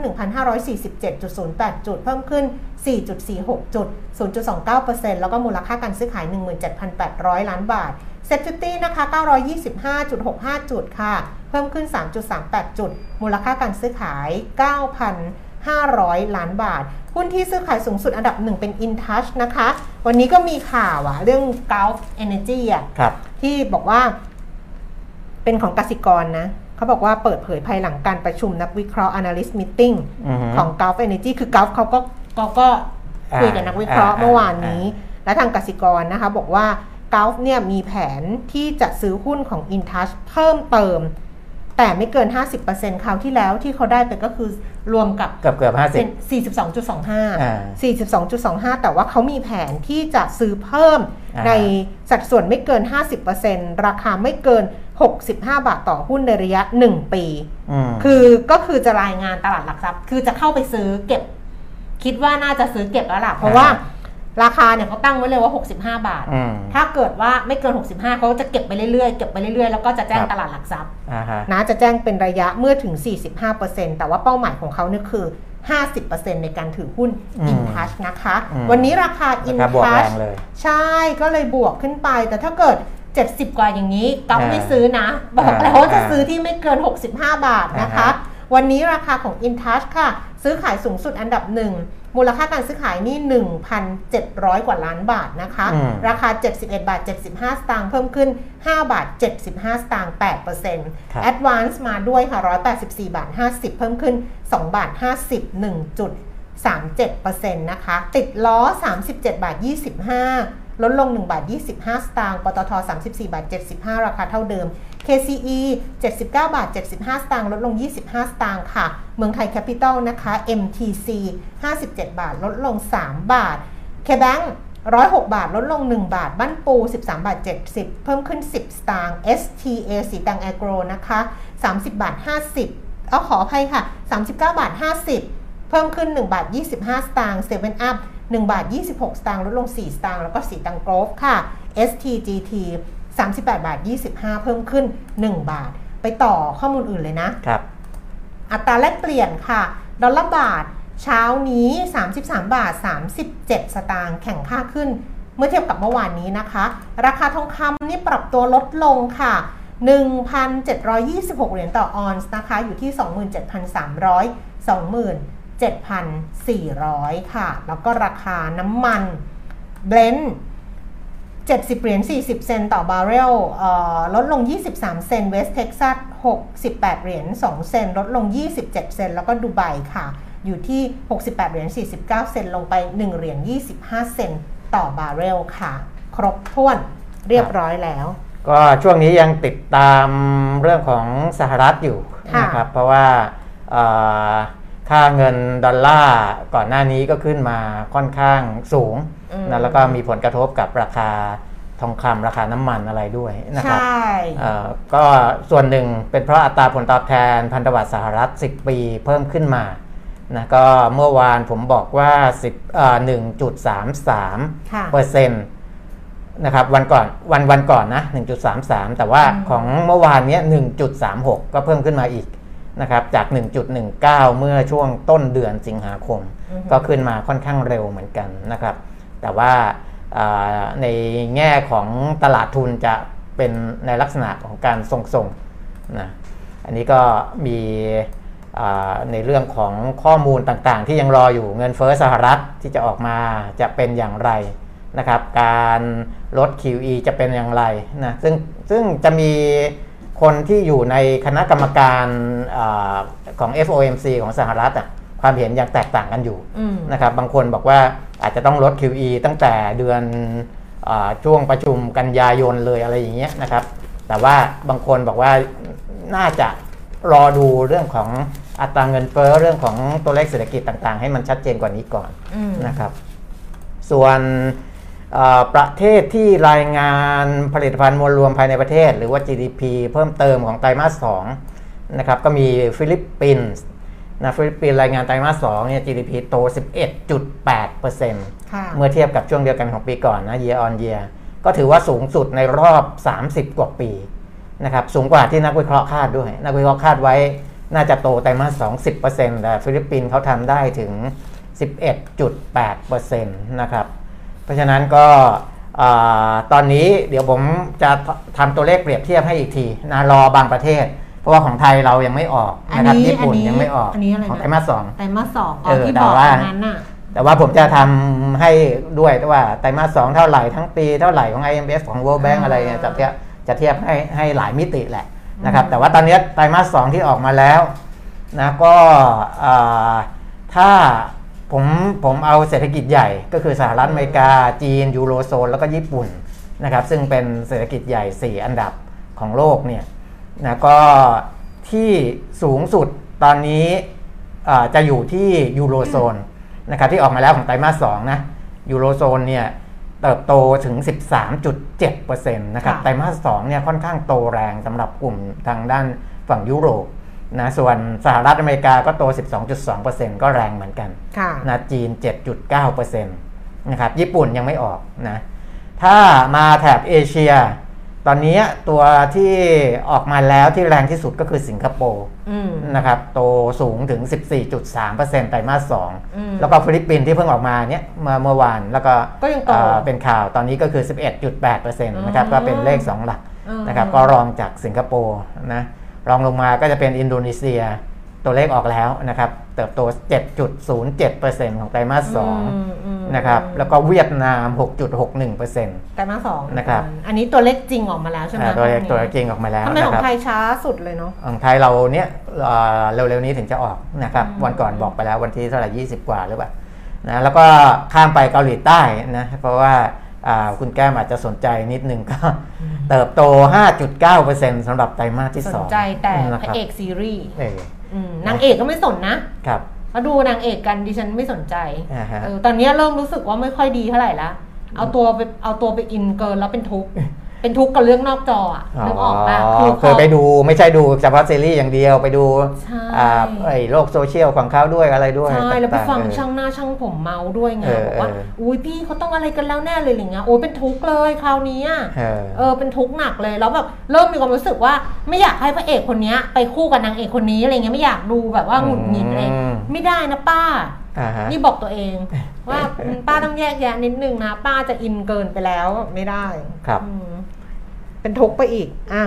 1,547.08 จุด เพิ่มขึ้น 4.46 จุด 0.29%แล้วก็มูลค่าการซื้อขาย 17,800 ล้านบาท SET Fifty นะคะ 925.65 จุดค่ะ เพิ่มขึ้น 3.38 จุด มูลค่าการซื้อขาย 9,500 ล้านบาท หุ้นที่ซื้อขายสูงสุดอันดับหนึ่งเป็น InTouch นะคะ วันนี้ก็มีข่าวอะเรื่อง Gulf Energy อะครับที่บอกว่าเป็นของกสิกรนะเขาบอกว่าเปิดเผยภายหลังการประชุมนักวิเคราะห์ analyst meeting อือฮึของ Gulf Energy คือ Gulf เขาก็เขาก็คุยกับนักวิเคราะห์อ่าเมื่อวานนี้อ่และทางกสิกรนะคะ บอกว่า Gulf เนี่ยมีแผนที่จะซื้อหุ้นของ InTouch เพิ่มเติม แต่ไม่เกิน 50%คราวที่แล้วที่เขาได้ไปก็คือรวมกับเกือบเกือบห้าสิเป็บนอ่า42.25 42.25แต่ว่าเขามีแผนที่จะซื้อเพิ่มอ่าในสัดส่วนไม่เกิน 50%ราคาไม่เกิน 65 บาทต่อหุ้นในระยะ 1 ปีอืมคือก็คือจะรายงานตลาดหลักทรัพย์ คือจะเข้าไปซื้อเก็บ คิดว่าน่าจะซื้อเก็บแล้วล่ะ เพราะว่า ราคาเนี่ยเขาตั้งไว้เลยว่า 65 บาทอืมถ้าเกิดว่าไม่เกิน 65เขาจะเก็บไปเรื่อยๆ เก็บไปเรื่อยๆ แล้วก็จะแจ้งครับตลาดหลักทรัพย์อ่าฮะนะจะแจ้งเป็นระยะเมื่อถึง 45%แต่ว่าเป้าหมายของเขาเนี่ยคือ 50%ในการถือหุ้นอืม InTouch นะคะอืมวันนี้ราคาราคาบวกแร InTouch งเลยใช่ก็เลยบวกขึ้นไป แต่ถ้าเกิด 70 กว่าอย่างนี้ก๊อฟอ่าไม่ซื้อนะ บอกอ่าแล้วว่าจะอ่าซื้อที่ไม่เกิน 65 บาทนะคะอ่าฮะวันนี้ราคาของ InTouch ค่ะ ซื้อขายสูงสุดอันดับหนึ่ง มูลค่าการซื้อขายนี่ 1,700 กว่าล้านบาทนะคะอืมราคา 71 บาท 75 สตางค์เพิ่มขึ้น 5 บาท 75 สตางค์8%ครับ Advance มาด้วยค่ะ 184 บาท 50 เพิ่มขึ้น 2 บาท 50 1.37%นะคะ ติดล้อ 37 บาท 25 ลดลง 1 บาท 25 สตางค์ ปตท 34 บาท 75 ราคาเท่าเดิม KCE 79 บาท 75 สตางค์ ลดลง 25 สตางค์ค่ะ เมืองไทยแคปิตอลนะคะ MTC 57 บาท ลดลง 3 บาท KBank 106 บาท ลดลง 1 บาท บ้านปู 13 บาท 70 เพิ่มขึ้น 10 สตางค์ STA สีตังแอโกรนะคะ 30 บาท 50 เอาขออภัยค่ะ 39 บาท 50 เพิ่มขึ้น 1 บาท 25 สตางค์7 Up 1บาท 26 สตางค์ลดลง 4 สตางค์แล้วก็สีตังโกรฟค่ะ STGT 38 บาท 25 เพิ่มขึ้น 1 บาท ไปต่อข้อมูลอื่นเลยนะครับ อัตราแลกเปลี่ยนค่ะ ดอลลาร์บาทเช้านี้ 33 บาท 37 สตางค์แข่งค่าขึ้น เมื่อเทียบกับเมื่อวานนี้นะคะ ราคาทองคำนี่ปรับตัวลดลงค่ะ 1,726 เหรียญต่อออนซ์นะคะ อยู่ที่ 27,300 27,400 ค่ะ แล้วก็ราคาน้ำมัน Brent 70 เหรียญ 40 เซนต์ต่อบาร์เรลเอ่อลดลง 23 เซนต์ West Texas 68 เหรียญ 2 เซนต์ลดลง 27 เซนต์แล้วก็ดูไบค่ะ อยู่ที่ 68 เหรียญ 49 เซนต์ลงไป 1 เหรียญ 25 เซนต์ต่อบาร์เรลค่ะ ครบถ้วนเรียบร้อยแล้ว ก็ช่วงนี้ยังติดตามเรื่องของสหรัฐอยู่ค่ะนะครับ เพราะว่าเอ่อ ค่าเงินดอลลาร์ก่อนหน้านี้ก็ขึ้นมาค่อนข้างสูงอืมนะแล้วก็มีผลกระทบกับราคาทองคำราคาน้ำมันอะไรด้วยนะครับใช่เอ่อก็ส่วนหนึ่งเป็นเพราะอัตราผลตอบแทนพันธบัตรสหรัฐ 10 ปีเพิ่มขึ้นมานะก็เมื่อวานผมบอกว่า10เอ่อ1.33ค่ะเปอร์เซ็นต์นะครับวันก่อนวันวันก่อนนะ 1.33 แต่ว่าอืมของเมื่อวานเนี้ย1.36 ก็เพิ่มขึ้นมาอีก นะครับจาก 1.19 เมื่อช่วงต้นเดือนสิงหาคมอือฮึก็ขึ้นมาค่อนข้างเร็วเหมือนกันนะครับ แต่ว่าอ่าในแง่ของตลาดทุนจะเป็นในลักษณะของการทรงๆนะอันนี้ก็มีอ่าในเรื่องของข้อมูลต่างๆ ที่ยังรออยู่เงินเฟ้อสหรัฐที่จะออกมาจะเป็นอย่างไรนะครับ การลด QE จะเป็นอย่างไรนะซึ่งซึ่งจะมี คนที่อยู่ในคณะกรรมการอาของ FOMC ของสหรัฐอะคความเห็นยังแตกต่างกันอยู่อืมนะครับ บางคนบอกว่าอาจจะต้องลด QE ตั้งแต่เดือนอาช่วงประชุมกันยายนเลยอะไรอย่างเงี้ยนะครับ แต่ว่าบางคนบอกว่าน่าจะรอดูเรื่องของอัตราเงินเฟ้อเรื่องของตัวเลขเศรษฐกิจต่างๆ ให้มันชัดเจนกว่านี้ก่อนอืมนะครับ ส่วนเอ่อ ประเทศที่รายงานผลิตภัณฑ์มวลรวมภายในประเทศ หรือว่า GDP เพิ่มเติมของไตรมาส2นะครับก็มีฟิลิปปินส์นะฟิลิปปินส์รายงานไตรมาส2เนี่ย GDP โต 11.8%ค่ะเมื่อเทียบกับช่วงเดียวกันของปีก่อนนะ year on year ก็ถือว่าสูงสุดในรอบ 30 กว่าปีนะครับสูงกว่าที่นักวิเคราะห์คาดด้วย นักวิเคราะห์คาดไว้น่าจะโตไตรมาส2 10%แต่ฟิลิปปินส์เขาทำได้ถึง 11.8%นะครับ เพราะฉะนั้นก็อ่าตอนนี้เดี๋ยวผมจะทำตัวเลขเปรียบเทียบให้อีกทีนะรอบางประเทศ เพราะว่าของไทยเรายังไม่ออกนะครับอันนี้ญี่ปุ่นอันนี้ยังไม่ออกอันนี้อะไรนะของไตรมาสสองไตรมาสสองอ๋เอออที่แต่บอกว่าอันนั้นน่ะแต่ว่าผมจะทำให้ด้วยว่าไตรมาสสองเท่าไหร่ทั้งปีเท่าไหร่ของ IMF ของ World Bank อ่าอะไรเนี่ยจะเทียบจะเทียบให้ให้หลายมิติแหละนะครับแต่ว่าตอนนี้ไตรมาสสองที่ออกมาแล้วนะก็อ่าถ้า ผมผมเอาเศรษฐกิจใหญ่ก็คือสหรัฐอเมริกา จีน ยูโรโซน แล้วก็ญี่ปุ่นนะครับ ซึ่งเป็นเศรษฐกิจใหญ่ 4 อันดับของโลกเนี่ยนะก็ที่สูงสุดตอนนี้อ่าจะอยู่ที่ยูโรโซนนะครับที่ออกมาแล้วของไตรมาส2นะยูโรโซนเนี่ยเติบโตถึง 13.7%นะครับค่ะไตรมาส2เนี่ยค่อนข้างโตแรงสำหรับกลุ่มทางด้านฝั่งยุโรป นะส่วนสหรัฐอเมริกาก็โต 12.2%ก็แรงเหมือนกันค่ะนะจีน 7.9%นะครับญี่ปุ่นยังไม่ออกนะถ้ามาแถบเอเชีย ตอนนี้ตัวที่ออกมาแล้วที่แรงที่สุดก็คือสิงคโปร์อืมนะครับโตสูงถึง 14.3%ไตรมาสอืม2แล้วก็ฟิลิปปินส์ที่เพิ่งออกมาเนี่ยเมื่อเมื่อวานแล้วก็ก็ยังโตเอ่อเป็นข่าวตอนนี้ก็คือ 11.8%นะครับก็เป็นเลข 2 หลักอืมนะครับก็รองจากสิงคโปร์นะ รองลงมาก็จะเป็นอินโดนีเซีย ตัวเลขออกแล้วนะครับ เติบโต 7.07%ของไตรมาสอืมอืม2นะครับ แล้วก็เวียดนาม 6.61%ไตรมาสสองนะครับ อันนี้ตัวเลขจริงออกมาแล้วใช่ไหมอ่าตัวเลขตรงนี้ตัวเลขจริงออกมาแล้วทำไมนะของครับไทยช้าสุดเลยเนาะ ของไทยเราเนี่ยเอ่อเร็วๆนี้ถึงจะออกนะครับอืมวันก่อนบอกไปแล้ววันที่เท่าไหร่20 กว่าหรือเปล่านะแล้วก็ข้ามไปเกาหลีใต้นะเพราะว่าอ่า คุณแก้มอาจจะสนใจนิดนึงก็เติบโต 5.9%สำหรับไตรมาสที่ส2นใจแต่นะพคระบเอกซีรีส์เอออืมนางเอกก็ไม่สนนะครับมาดูนางเอกกันดิฉันไม่สนใจอ่าฮะเออตอนนี้เริ่มรู้สึกว่าไม่ค่อยดีเท่าไหร่ละเอาตัวไปเอาตัวไปอินเกินแล้วเป็นทุกข์ เป็นทุกข์กับเรื่องนอกจออะนึกออกปะอ๋อเคยไปดูไม่ใช่ดูเฉพาะซีรีส์อย่างเดียวไปดูใช่อ่าไอ้โลกโซเชียลของเขาด้วยอะไรด้วยใช่แล้วไปต่าๆฟังเออช่างหน้าช่างผมเมาด้วยไงเออบอกว่าเอออุ้ยพี่เขาต้องอะไรกันแล้วแน่เลยอะไรเงี้ยโอ้ยเป็นทุกข์เลยคราวนี้อะเออเออเป็นทุกข์หนักเลยแล้วแบบเริ่มมีความรู้สึกว่าไม่อยากให้พระเอกคนเนี้ยไปคู่กับนางเอกคนนี้อะไรเงี้ยไม่อยากดูแบบว่าหงุดหงิดอะไรอืมไม่ได้นะป้าอ่าฮะนี่บอกตัวเองว่าป้าต้องแยกแยะนิดนึงนะ ป้าจะอินเกินไปแล้วไม่ได้ครับอืม เป็นทุกข์ไปอีกอะ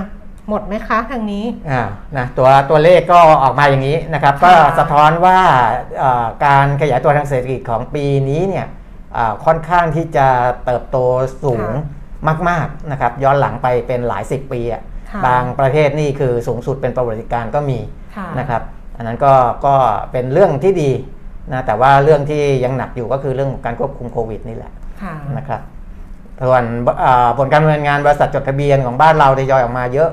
หมดไหมคะทางนี้อ่านะตัวตัวเลขก็ออกมาอย่างนี้นะครับ ก็ค่ะสะท้อนว่าเอ่อการขยายตัวทางเศรษฐกิจของปีนี้เนี่ยอ่าค่อนข้างที่จะเติบโตสูงมากๆนะครับ ย้อนหลังไปเป็นหลายสิบปีอะค่ะบางประเทศนี่คือสูงสุดเป็นประวัติการณ์ก็มีค่ะนะครับ อันนั้นก็ก็เป็นเรื่องที่ดีนะแต่ว่าเรื่องที่ยังหนักอยู่ก็คือเรื่องการควบคุมโควิดนี่แหละค่ะนะครับ ส่วนอ่าผลการดำเนินงานบริษัทจดทะเบียนของบ้านเราทยอยออกมาเยอะ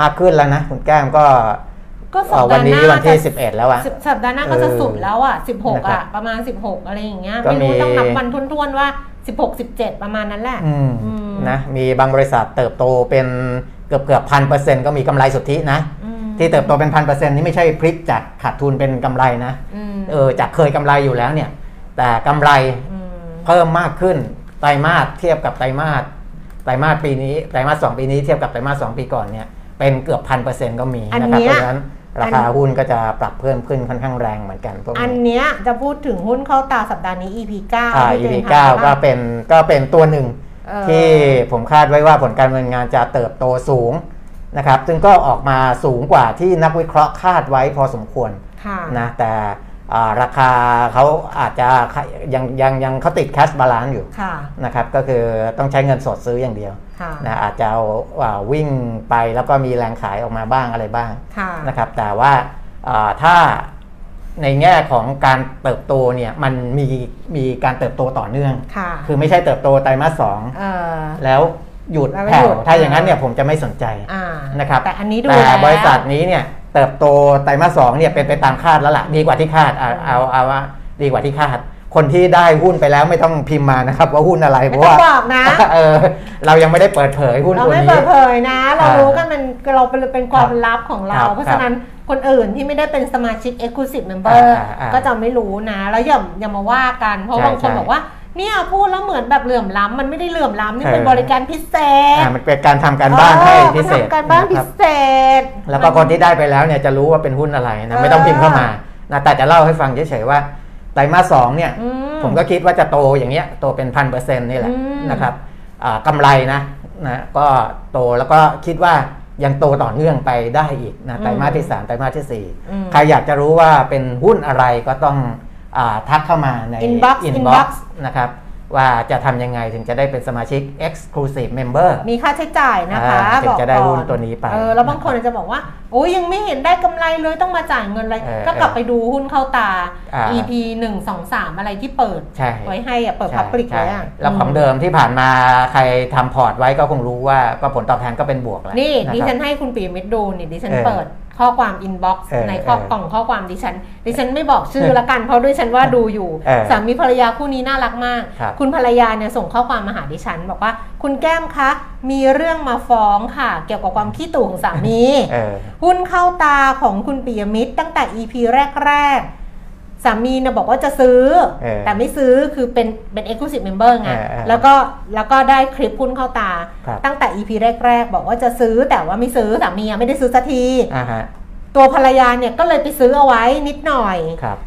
มากขึ้นแล้วนะคุณแก้มก็ก็สัปเอ่อวัดานห์หนี้น้าวันที่จะ11แล้วอะสิบสัปดาห์หน้าก็จะเออสุดแล้วอะสิบหกนะครับอะประมาณสิบหกอะไรอย่างเงี้ยก็ไม่รู้มีต้องนับวันทวนๆว่าสิบหกสิบเจ็ดประมาณนั้นแหละอืมอืมนะมีบางบริษัทเติบโตเป็นเกือบเกือบพันเปอร์เซ็นต์ก็มีกำไรสุทธินะอืมที่เติบโตเป็นพันเปอร์เซ็นต์นี่ไม่ใช่พลิกจากขาดทุนเป็นกำไรนะอืมเออจากเคยกำไรอยู่แล้วเนี่ย แต่กำไรมเพิ่มมากขึ้น ไตรมาสเทียบกับไตรมาสไตรมาสปีนี้ไตรมาสสองปีนี้เทียบกับไตรมาสสองปีก่อนเนี่ยเป็นเกือบพันเปอร์เซ็นต์ก็มีอันนะครับเนี้เพยราะฉะนั้นราคาหุ้นก็จะปรับเพิ่มขึ้นค่อนข้างแรงเหมือนกันพวกอันนี้เนี้ยจะพูดถึงหุ้นเข้าตาสัปดาห์นี้ EP 9อ่าที่ตัว EP องเก้าทำก็เป็นก็เป็นตัวหนึ่งเออที่ผมคาดไว้ว่าผลการดำเนินงานจะเติบโตสูงนะครับ ซึ่งก็ออกมาสูงกว่าที่นักวิเคราะห์คาดไว้พอสมควรค่ะนะแต่อ่า ราคาเขาอาจจะยังยังยังเขาติด cash balance อยู่ค่ะนะครับก็คือต้องใช้เงินสดซื้ออย่างเดียวค่ะนะอาจจะเอาอ่าวิ่งไปแล้วก็มีแรงขายออกมาบ้างอะไรบ้างค่ะนะครับแต่ว่าอ่าถ้าในแง่ของการเติบโตเนี่ยมันมีมีการเติบโตต่อเนื่องค่ะคือไม่ใช่เติบโตไตรมาสสองเออแล้วหยุดแล้วไม่แผ่หยุวดถ้าอย่างนั้นเนี่ยผมจะไม่สนใจอ่านะครับแต่อันนี้ดูแต่แล้วบริษัทนี้เนี่ย เติบโตไตรมาสสองเนี่ยเป็นไปตามคาดแล้วล่ะดีกว่าที่คาดเอาเอาเอาว่าดีกว่าที่คาด คนที่ได้หุ้นไปแล้วไม่ต้องพิมพ์มานะครับว่าหุ้นอะไรเพไม่ราะต้อว่างบอกนะ เออเรายังไม่ได้เปิดเผยหุ้นเราตัวไม่นี้ เปิดเผยนะ เราอ่ารู้กันมันเราเป็นเป็นความลับของเรา ครับเพราะฉะนั้นคนอื่นที่ไม่ได้เป็นสมาชิก Exclusive Member อ่าอ่าก็จะไม่รู้นะ แล้วอย่าอย่ามาว่ากัน เพราะใช่บางคนใช่บอกว่า เนี่ยพูดแล้วเหมือนแบบเหลื่อมล้ำมันไม่ได้เหลื่อมล้ำนี่เออเป็นบริการพิเศษอ่ามันเป็นการทำการบ้านให้พิเศษออมันทำการบ้านพิะครับเศษ แล้วก็คนที่ได้ไปแล้วเนี่ยจะรู้ว่าเป็นหุ้นอะไรนะไม่ต้องพิมพ์เข้ามานะแต่จะเล่าให้ฟังเฉยๆว่าไตรมาสสองเนี่ยอืมผมก็คิดว่าจะโตอย่างเงี้ยโตเป็นพันเปอร์เซ็นต์นี่แหละอืมนะครับอ่ากำไรนะนะก็โตแล้วก็คิดว่ายังโตต่อเนื่องไปได้อีกนะไตรมาสที่สามไตรมาสที่สี่อืมใครอยากจะรู้ว่าเป็นหุ้นอะไรก็ต้องอา ทักเข้ามาใน Inbox inbox Inbox นะครับว่าจะทำยังไงถึงจะได้เป็นสมาชิก exclusive member มีค่าใช้จ่ายนะคะอ่าถึงบอกจะได้ก่อหุ้นตัวนี้ไป เออแล้วบางคนอาจจะบอกว่า โอ้ยยังไม่เห็นได้กำไรเลยต้องมาจ่ายเงินอะไร เออก็กลับไปดูหุ้นเข้าตา อ่า EP 1 2 3 อะไรที่เปิด ใช่ไว้ให้อะเปิดใช่ public ใช่ไว้อะแล้วของเดิมที่ผ่านมาใครทำพอร์ตไว้ก็คงรู้ว่าก็ผลตอบแทนก็เป็นบวกแล้วนี่ะดิครับ ฉันให้คุณปีมิตรดูนี่ดิฉันเออ เปิด ข้อความ inbox เออในข้อเออกล่องข้อความดิฉัน ดิฉันไม่บอกชื่อละกันเพราะด้วยฉันว่าดูอยู่เออสามีภรรยาคู่นี้น่ารักมากครับคุณภรรยาเนี่ยส่งข้อความมาหาดิฉัน บอกว่า คุณแก้มคะ มีเรื่องมาฟ้องค่ะ เกี่ยวกับความขี้ตู่ของสามีเออหุ้นเข้าตาของคุณปิยมิตรตั้งแต่ EP แรกๆ สามีเนี่ยบอกว่าจะซื้อเออแต่ไม่ซื้อคือเป็นเป็น exclusive member ไงเออเออแล้วก็แล้วก็ได้คลิปหุ้นเข้าตาครับตั้งแต่ EP แรก ๆ บอกว่าจะซื้อแต่ว่าไม่ซื้อสามีอะไม่ได้ซื้อสักทีอ่าฮะตัวภรรยาเนี่ยก็เลยไปซื้อเอาไว้นิดหน่อยครับ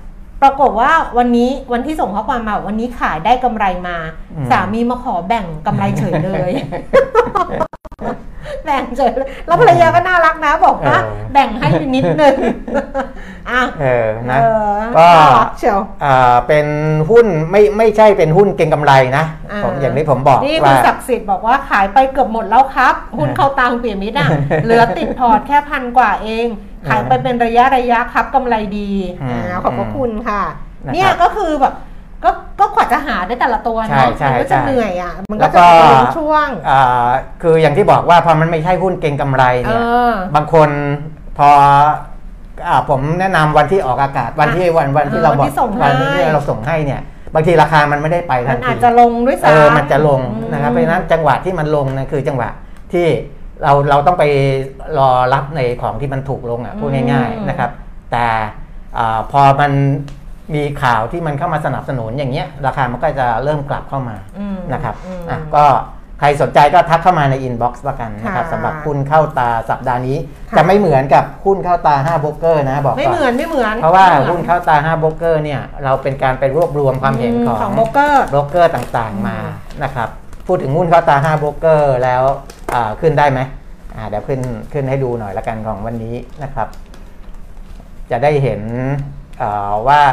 ปรากฏว่าวันนี้วันที่ส่งข้อความมาวันนี้ขายได้กำไรมาอืมสามีมาขอแบ่งกำไรเฉยเลย แบ่งเฉยเลยแล้วภรรยาก็น่ารักนะบอกว่าเออแบ่งให้นิดนึงอะเออนะเออก็น่ารักเชียวอ่าเป็นหุ้นไม่ไม่ใช่เป็นหุ้นเก็งกำไรนะอ่าผมอย่างที่ผมบอกนี่คุณว่าศักดิ์สิทธิ์บอกว่าขายไปเกือบหมดแล้วครับ หุ้นเข้าตาคุณเปียมิตรอะเหลือติดพอร์ตแค่พันกว่าเอง ขายไปเป็นระยะระยะครับกำไรดีอืมอ่าขอบพระคุณค่ะนะครับเนี่ยก็คือแบบ ก็ก็กว่าจะหาได้แต่ละตัวเนาะใช่มัก็ใช่จะเหนื่อยอะ มันแล้ก็วก็จะเป็นช่วงอ่าคืออย่างที่บอกว่าพอมันไม่ใช่หุ้นเก็งกำไรเอเนี่ยอ บางคนพออ่าผมแนะนำวันที่ออกอากาศวันที่วันวันที่เออเราบอวันกที่ส่งให้ วันที่เราส่งให้เนี่ย บางทีราคามันไม่ได้ไปทัมันนทีอาจจะลงด้วยเอซ้ำ อมันจะลงอืมนะครับเพราะฉะนั้นจังหวะที่มันลงนะคือจังหวะที่เราเราต้องไปรอรับในของที่มันถูกลงอะพูดง่ายอืมๆนะครับ แต่อาพอมัน มีข่าวที่มันเข้ามาสนับสนุนอย่างเงี้ยราคามันก็จะเริ่มกลับเข้ามาอืมนะครับอืมอะก็ใครสนใจก็ทักเข้ามาใน inbox ละกันนะครับค่ะสำหรับหุ้นเข้าตาสัปดาห์นี้ค่ะจะไม่เหมือนกับหุ้นเข้าตา5โบรกเกอร์นะบอกไม่ก่อนเหมือนไม่เหมือน เพราะว่าไม่มือหุ้นเข้าตา5โบรกเกอร์เนี่ยเราเป็นการไปรวบรวมความเห็นของของโบรกเกอร์โบรกเกอร์ต่างๆมาอืมนะครับพูดถึงหุ้นเข้าตา5โบรกเกอร์แล้วอ่าขึ้นได้ไหมอ่าเดี๋ยวขึ้นขึ้นให้ดูหน่อยละกันของวันนี้นะครับ จะได้เห็นอ่าว่าอ่า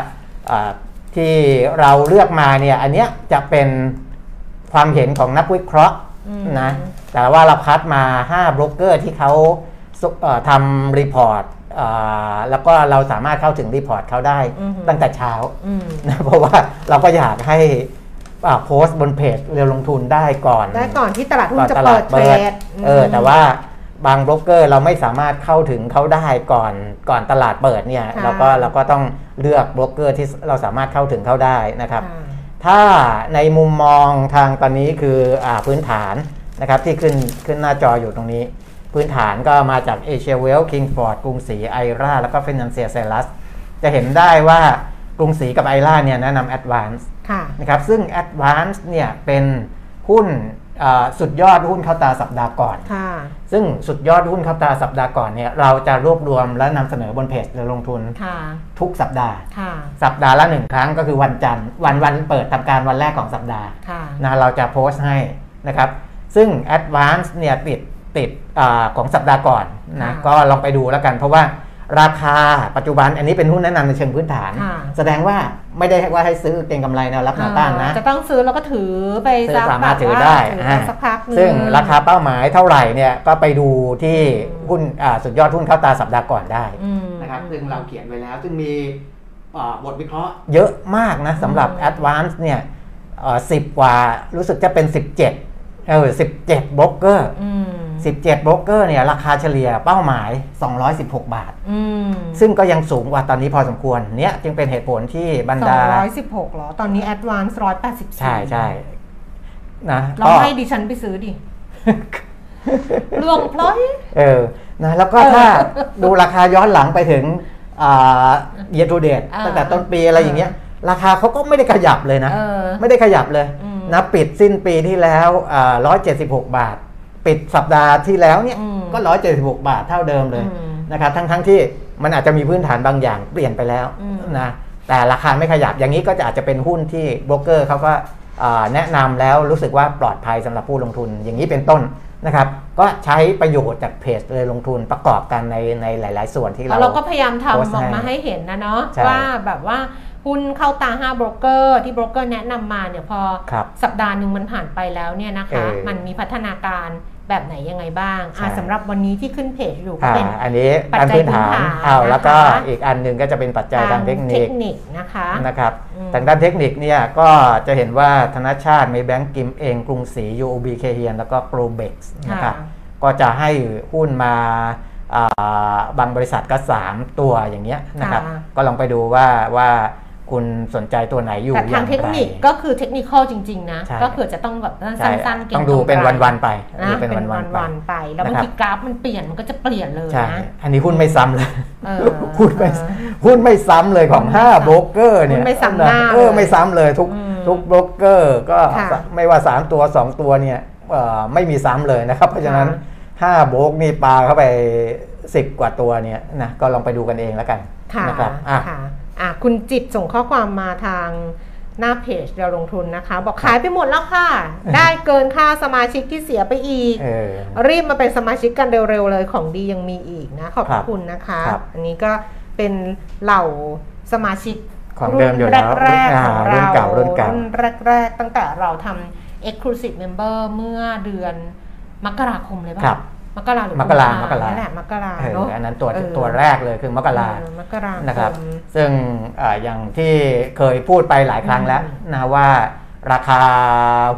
ที่เราเลือกมาเนี่ยอันเนี้ยจะเป็นความเห็นของนักวิเคราะห์อืมนะแต่ว่าเราคัดมา5โบรกเกอร์ที่เขาสุเอ่อทำ report อ่าแล้วก็เราสามารถเข้าถึง report เขาได้อือหือตั้งแต่เช้าอืมนะเพราะว่าเราก็อยากให้อ่าโพสต์บนเพจเรียวลงทุนได้ก่อน ได้ก่อนที่ตลาดหุ้ก่นอนจะตเปิลาดดเทรเปิดดเออแต่ว่า บางโบรกเกอร์เราไม่สามารถเข้าถึงเขาได้ก่อนก่อนตลาดเปิดเนี่ยค่ะเราก็เราก็ต้องเลือกโบรกเกอร์ที่เราสามารถเข้าถึงเขาได้นะครับค่ะถ้าในมุมมองทางตอนนี้คืออาพื้นฐานนะครับที่ขึ้นขึ้นหน้าจออยู่ตรงนี้ พื้นฐานก็มาจากเอเชียเวลท์คิงส์ฟอร์ดกรุงศรีไอราแล้วก็ฟินันเซียไซรัสจะเห็นได้ว่ากรุงศรีกับไอราเนี่ยแนะนำ Advance ค่ะนะครับซึ่ง Advance เนี่ยเป็นหุ้นอ่า สุดยอดหุ้นเข้าตาสัปดาห์ก่อนค่ะซึ่งสุดยอดหุ้นเข้าตาสัปดาห์ก่อนเนี่ยเราจะรวบรวมและนำเสนอบนเพจเรือลงทุนค่ะทุกสัปดาห์ค่ะสัปดาห์ละหนึ่งครั้งก็คือวันจันทร์วันวันเปิดทำการวันแรกของสัปดาห์ค่ะนะเราจะโพสต์ให้นะครับ ซึ่ง Advance เนี่ยติดติดอาของสัปดาห์ก่อนนะค่ะก็ลองไปดูแล้วกันเพราะว่า ราคาปัจจุบันอันนี้เป็นหุ้นแนะนำในเชิงพื้นฐานค่ะแสดงว่าไม่ได้ว่าให้ซื้อเก็งกำไรแนวรับแนวต้านนะ จะต้องซื้อแล้วก็ถือไปซื้อสักสามารถแบบถือว่าได้ถืออ่าไปสักพักหนึงซึ่งราคาเป้าหมายเท่าไหร่เนี่ยก็ไปดูที่หุ้นอ่าสุดยอดหุ้นเข้าตาสัปดาห์ก่อนได้อืมนะครับซึ่งเราเขียนไว้แล้ว ซึ่งมีเอ่อบทวิเคราะห์เยอะมากนะสำหรับ Advance เนี่ยสิบกว่ารู้สึกจะเป็น 17 เออ17โบรกเกอร์อืม17โบรกเกอร์เนี่ยราคาเฉลี่ยเป้าหมาย 216 บาทอืมซึ่งก็ยังสูงกว่าตอนนี้พอสมควรเนี้ยจึงเป็นเหตุผลที่บรรสอดางร้อยสิบหกเหรอ ตอนนี้ Advance ร้อยแปดสิบใช่ใช่นะลองก็ให้ดิฉันไปซื้อดิลวงพลอย เออนะแล้วก็ถ้าดูราคาย้อนหลังไปถึงเย r ทูเดตอ่าตั้งแต่ต้นปีอะไรอย่างเงี้ยราคาเขาก็ไม่ได้ขยับเลยนะเออไม่ได้ขยับเลยอืม นะปิดสิ้นปีที่แล้วร้อยเจ็ดสิบหกบาท ปิดสัปดาห์ที่แล้วเนี่ยอืมก็ร้อยเจ็ดสิบหกบาทเท่าเดิมเลยอืมนะครับทั้งทั้งที่มันอาจจะมีพื้นฐานบางอย่างเปลี่ยนไปแล้วอืมนะแต่ราคาไม่ขยับอย่างนี้ก็จะอาจจะเป็นหุ้นที่โบรกเกอร์เขาก็อ่าแนะนำแล้วรู้สึกว่าปลอดภัยสำหรับผู้ลงทุนอย่างนี้เป็นต้นนะครับก็ใช้ประโยชน์จากเพจเลยลงทุนประกอบกันในในหลาย ๆ ส่วนที่แล้เราวเราก็พยายามโพสต์ทำออกมาให้ให้เห็นนะเนาะใช่ว่าแบบว่า หุ้นเข้าตา5โบรกเกอร์ที่โบรกเกอร์แนะนำมาเนี่ยพอครับสัปดาห์หนึ่งมันผ่านไปแล้วเนี่ยนะคะเออมันมีพัฒนาการแบบไหนยังไงบ้างใช่อะสำหรับวันนี้ที่ขึ้นเพจอยู่ก็อ่าเป็นอันนี้ปัจด้านจัยพื้นฐานพื้นฐานอ้าวแล้วก็นะคะอีกอันหนึ่งก็จะเป็นปัจจัยทางเทคนิเทคคนิคนะคะนะครับอืมทางด้านเทคนิคเนี่ยก็จะเห็นว่าธนชาตเมย์แบงก์กิมเอ็งกรุงศรี UOB Kay Hian แล้วก็โกลเบล็กนะครับค่ะก็จะให้หุ้นมาอ่าบางบริษัทก็ 3 ตัวอย่างเงี้ยนะครับค่ะก็ลองไปดูว่าว่า คุณสนใจตัวไหนอยู่แต่อทาย่างงเทคไรนิคก็คือเทคนิคอลจริง ๆ นะใช่ก็คือจะต้องแบบใช่สั้นๆเก่งต้องดูเป็นกำไรวันๆไปนะดูเป็นวันๆไปวันๆไปแล้วนะบางครับทีกราฟมันเปลี่ยนมันก็จะเปลี่ยนเลยใช่นะอันนี้หุ้นไม่ซ้ำเลยเออหุ้นไม่เออหุ้นไม่ซ้ำเลยของหุ้นไม่5ซ้ำโบรกเกอร์เนี่ยหุ้นไม่ซ้ำหน้าเออเลยไม่ซ้ำเลยทุกอืมทุกโบรกเกอร์ก็ค่ะไม่ว่า 3 ตัว 2 ตัวเนี่ยเอ่อไม่มีซ้ำเลยนะครับ เพราะฉะนั้น5โบรกนี่ปลาเข้าไป 10 กว่าตัวเนี่ยนะก็ลองไปดูกันเองแล้วกันค่ะนะครับอะค่ะ อะคุณจิตส่งข้อความมาทางหน้าเพจเราลงทุนนะคะ บอกขายไปหมดแล้วค่ะ ได้เกินค่าสมาชิกที่เสียไปอีกเออรีบมาเป็นสมาชิกกันเร็วๆเลยของดียังมีอีกนะขอบพครัระบคุณนะคะครับอันนี้ก็เป็นเหล่าสมาชิกของเดิมอยู่แล้วแรกๆของอ่าเรารุ่นเก่ารุ่นเก่าแรก ๆ ตั้งแต่เราทำ Exclusive Member เมื่อเดือนมกราคมเลยป่ะครับ มกราหรือมกรากุภมกรานั่นแหละมกราเออเนาะอันนั้นตัวเออตัวแรกเลยคือมกราเออมกรานะครับมซึ่งอ่าอย่างที่เคยพูดไปหลายครั้งแล้วอืมนะว่าราคา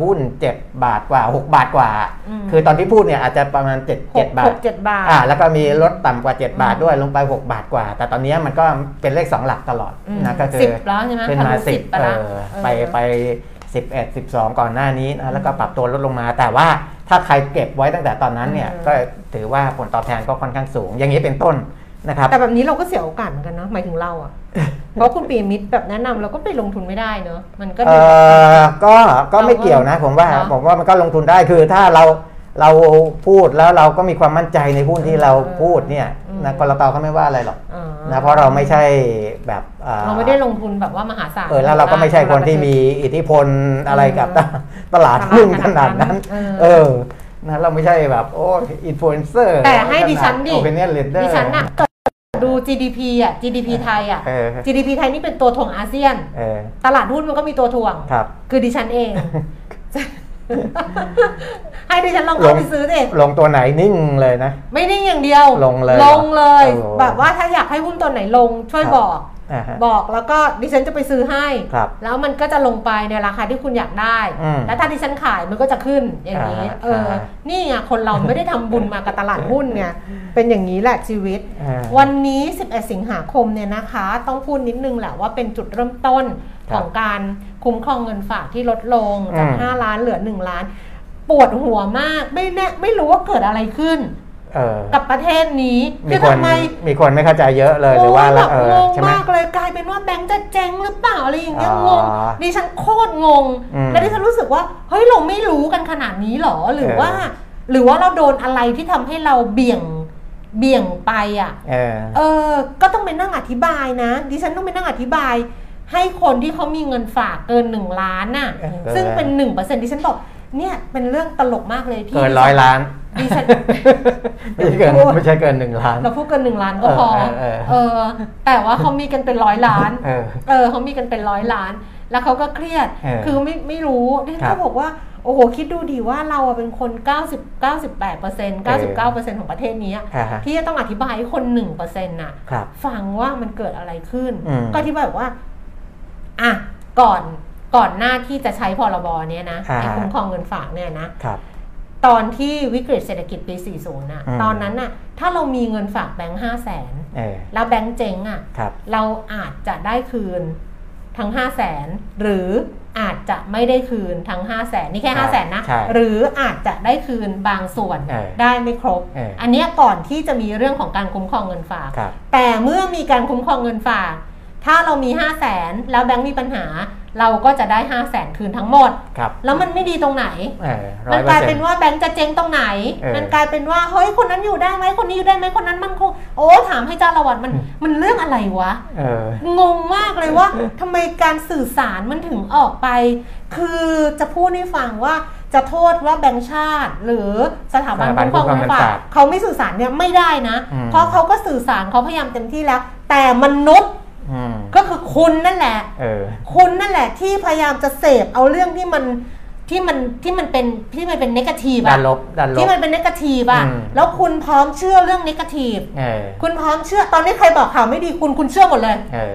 หุ้น 7 บาทกว่า 6 บาทกว่าอืมคือตอนที่พูดเนี่ยอาจจะประมาณ7หก7บาหทกเจ็ดบาทอ่าแล้วก็มีลดต่ำกว่า 7 บาทอืมด้วยลงไป 6 บาทกว่า แต่ตอนนี้มันก็เป็นเลข 2 หลักตลอดอืมนะก็คือสิบแล้วใช่ไหมขึ้นมาทะลุสิบ10ไปเอละอเออไปไป 11 12 ก่อนหน้านี้นะแล้วก็ปรับตัวลดลงมา แต่ว่าถ้าใครเก็บไว้ตั้งแต่ตอนนั้นเนี่ยก็ถือว่าผลตอบแทนก็ค่อนข้างสูง อย่างนี้เป็นต้นนะครับแต่แบบนี้เราก็เสียโอกาสเหมือนกันเนาะหมายถึงเราอะเพราะคุณปีมิตรแบบแนะนำเราก็ไปลงทุนไม่ได้เนาะมันก็เอดูอก็ก็ไม่เกี่ยวนะ ผมว่าเนอะผมว่ามันก็ลงทุนได้คือถ้าเราเราพูดแล้วเราก็มีความมั่นใจในหุ้นที่เราพูดเนี่ยอืม นะกรตเขาไม่ว่าอะไรหรอกอ่านะเพราะเราไม่ใช่แบบอ่เราไม่ได้ลงทุนแบบว่ามหาศาลเออแล้วเราก็ไม่ใช่คนที่มีอิทธิพลอะไรกับอืมตลาดหุ้นขนาดนั้นเออเออนะเราไม่ใช่แบบโอ้อินฟลูเอนเซอร์แต่ให้ดิฉันดิ opinion leader ดิฉันน่ะดู GDP อะ GDP ไทยอะเออ GDP ไทยนี่เป็นตัวถ่วงอาเซียนเออตลาดหุ้นมันก็มีตัวถ่วงครับคือดิฉันเอง ให้ดิฉันลองลเข้างไปซื้อดิลงตัวไหนนิ่งเลยนะ ไม่นิ่งอย่างเดียว ลงเลย ลงเลยโอ้แบบว่าถ้าอยากให้หุ้นตัวไหนลงช่วยครับบอกอ่าฮะบอกแล้วก็ดิฉันจะไปซื้อให้ครับแล้วมันก็จะลงไปในราคาที่คุณอยากได้อืมแล้วถ้าดิฉันขายมันก็จะขึ้นอย่างนี้อ่าเอออ่านี่ไงคนเราไม่ได้ทำบุญมากับตลาดหุ้นไง เป็นอย่างนี้แหละชีวิตอ่าวันนี้ 11 สิงหาคมเนี่ยนะคะ ต้องพูดนิดนึงแหละว่าเป็นจุดเริ่มต้นครับ ของการคุ้มครองเงินฝากที่ลดลงจากอืม5ล้านเหลือ 1 ล้าน ปวดหัวมากไม่แน่ไม่รู้ว่าเกิดอะไรขึ้นเออกับประเทศนี้มีคือคนทำไมมีคนไม่เข้าใจเยอะเลยหรือว่าโแบบเอองงใช่ไหมมากเลยกลายเป็นว่าแบงค์จะเจ๊งหรือเปล่าอะไรอย่างเงี้ยอ๋องงดิฉันโคตรงงอืมแล้วดิฉันรู้สึกว่าเฮ้ยเราไม่รู้กันขนาดนี้หรอหรือเออว่า หรือว่าเราโดนอะไรที่ทำให้เราเบี่ยงเบี่ยงไปอะเออเออ ก็ต้องไปนั่งอธิบายนะ ดิฉันต้องไปนั่งอธิบาย ให้คนที่เขามีเงินฝากเกินหนึ่งล้านน่ะเออซึ่งเป็นหนึ่งเปอร์เซ็นดิฉันบอกเนี่ยเป็นเรื่องตลกมากเลยที่เกินร้อยล้านดิฉันไม่ใช่เกินไม่ใช่เกินหนึ่งล้าน เราพูดกันหนึ่งล้านก็พอเออเออเออเออ แต่ว่าเขามีกันเป็นร้อยล้านเออเออเขามีกันเป็นร้อยล้าน แล้วเขาก็เครียดเออคือไม่ไม่รู้ดิฉันครัก็บบอกว่าโอ้โห คิดดูดีว่าเราอะเป็นคน 90 98เปอร์เซ็นต์99เปอร์เซ็นต์ของประเทศนี้อะอ่าฮะที่จะต้องอธิบายให้คน1เปอร์เซ็นต์น่ะครับฟังว่ามันเกิดอะไรขึ้นอืมก็อธิบายบอกว่า อะก่อนก่อนหน้าที่จะใช้พรบเนี้ยนะอ่าฮะไอ้คุ้มครองเงินฝากเนี่ยนะครับตอนที่วิกฤตเศรษฐกิจปี 40น่ะอืมตอนนั้นน่ะ ถ้าเรามีเงินฝากแบงค์ห้าแสนเออแล้วแบงค์เจ๊งอะครับเราอาจจะได้คืนทั้ง5 0 0แสนหรืออาจจะไม่ได้คืนทั้ง5 0 0แสนนี่แค่ใช่5 0 0แสนนะใช่หรืออาจจะได้คืนบางส่วนเออได้ไม่ครบเอออัอันเนี้ยก่อนที่จะมีเรื่องของการคุ้มครองเงินฝากครับแต่เมื่อมีการคุ้มครองเงินฝาก ถ้าเรามี 5 0 0แสนแล้วแบงค์มีปัญหา เราก็จะได้ 5 0 0แสนคืนทั้งหมด ครับแล้วมันไม่ดีตรงไหน เออร้มัอนยเปกอลายร์เซ็เป็นนต์ ว่าแบงค์จะเจ๊งตรงไหน เออมันกลายเป็นว่าเฮ้ยคนนั้นอยู่ได้ไหมคนนี้อยู่ได้ไหมคนนั้นมันคงโอ้ถามให้เจ้าละวันมันมันเรื่องอะไรวะ เออ งงมากเลยว่าทำไมการสื่อสารมันถึงออกไป คือจะพูดให้ฟังว่าจะโทษว่าแบงค์ชาติ หรือสถาบันสถาบันคุ้มครองเงินฝากคุ้มครองเงินฝากเขาไม่สื่อสารเนี่ยไม่ได้นะ อืมเพราะเขาก็สื่อสารเขาพยายามเต็มที่แล้ว แต่มนุษย์อืม ก็คือคุณนั่นแหละเออคุณนั่นแหละที่พยายามจะเสพเอาเรื่องที่มันที่มันที่มันเป็นที่มันเป็นนกาทีฟด้าอะนลบด้านลที่บมันเป็นนกาทีฟอะอืมแล้วคุณพร้อมเชื่อเรื่องนกาทีฟเออคุณพร้อมเชื่อตอนนี้ใครบอกข่าวไม่ดีคุณคุณเชื่อหมดเลยเออ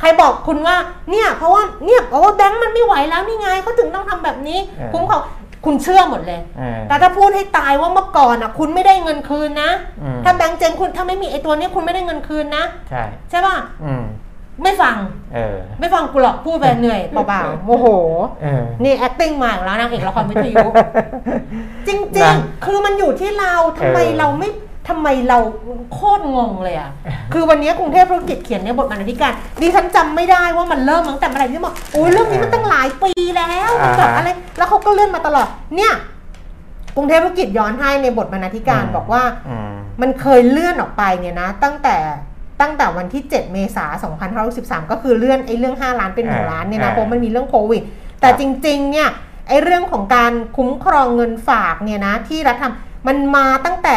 ใครบอกคุณว่าเนี่ย เพราะว่าเนี่ยเพราะว่าแบงค์มันไม่ไหวแล้วนี่ไงเขาถึงต้องทำแบบนี้เออคุ้มครองคุณเชื่อหมดเลยเออแต่ถ้าพูดให้ตายว่าเมื่อก่อนอะ คุณไม่ได้เงินคืนนะอืมถ้าแบงค์เจ๊งคุณถ้าไม่มีไอ้ตัวเนี้ยคุณไม่ได้เงินคืนนะ ใช่ใช่ป่ะอืม ไม่ฟัง เออ ไม่ฟังกูหรอกพูดไปเหนื่อยเปล่าๆโมโห เออ นี่ acting มาอีกแล้วนางเอกละครวิทยุ จริงนะๆ คือมันอยู่ที่เราทำไมเออ เราไม่ทำไมเราโคตรงงเลยอะ คือวันนี้กรุงเทพธุรกิจเขียนในบทบรรณาธิการดิฉันจำไม่ได้ว่ามันเริ่มตั้งแต่เมื่อไหร่ที่บอกโอ้ยเรื่องนี้มันตั้งหลายปีแล้วมันแบบอะไรแล้วเขาก็เลื่อนมาตลอด เนี่ยกรุงเทพธุรกิจย้อนให้ในบทบรรณาธิการบอกว่า อืม มันเคยเลื่อนออกไปเนี่ยนะ ตั้งแต่ ตั้งแต่วันที่ 7 เมษายน2513 ก็คือเลื่อนไอ้เรื่อง 5 ล้านเป็น 1 ล้านเนี่ยนะอ่าเพราะมันมีเรื่องโควิด แต่ครับจริงๆ เนี่ยไอ้เรื่องของการคุ้มครองเงินฝากเนี่ยนะที่รัฐทำมันมาตั้งแต่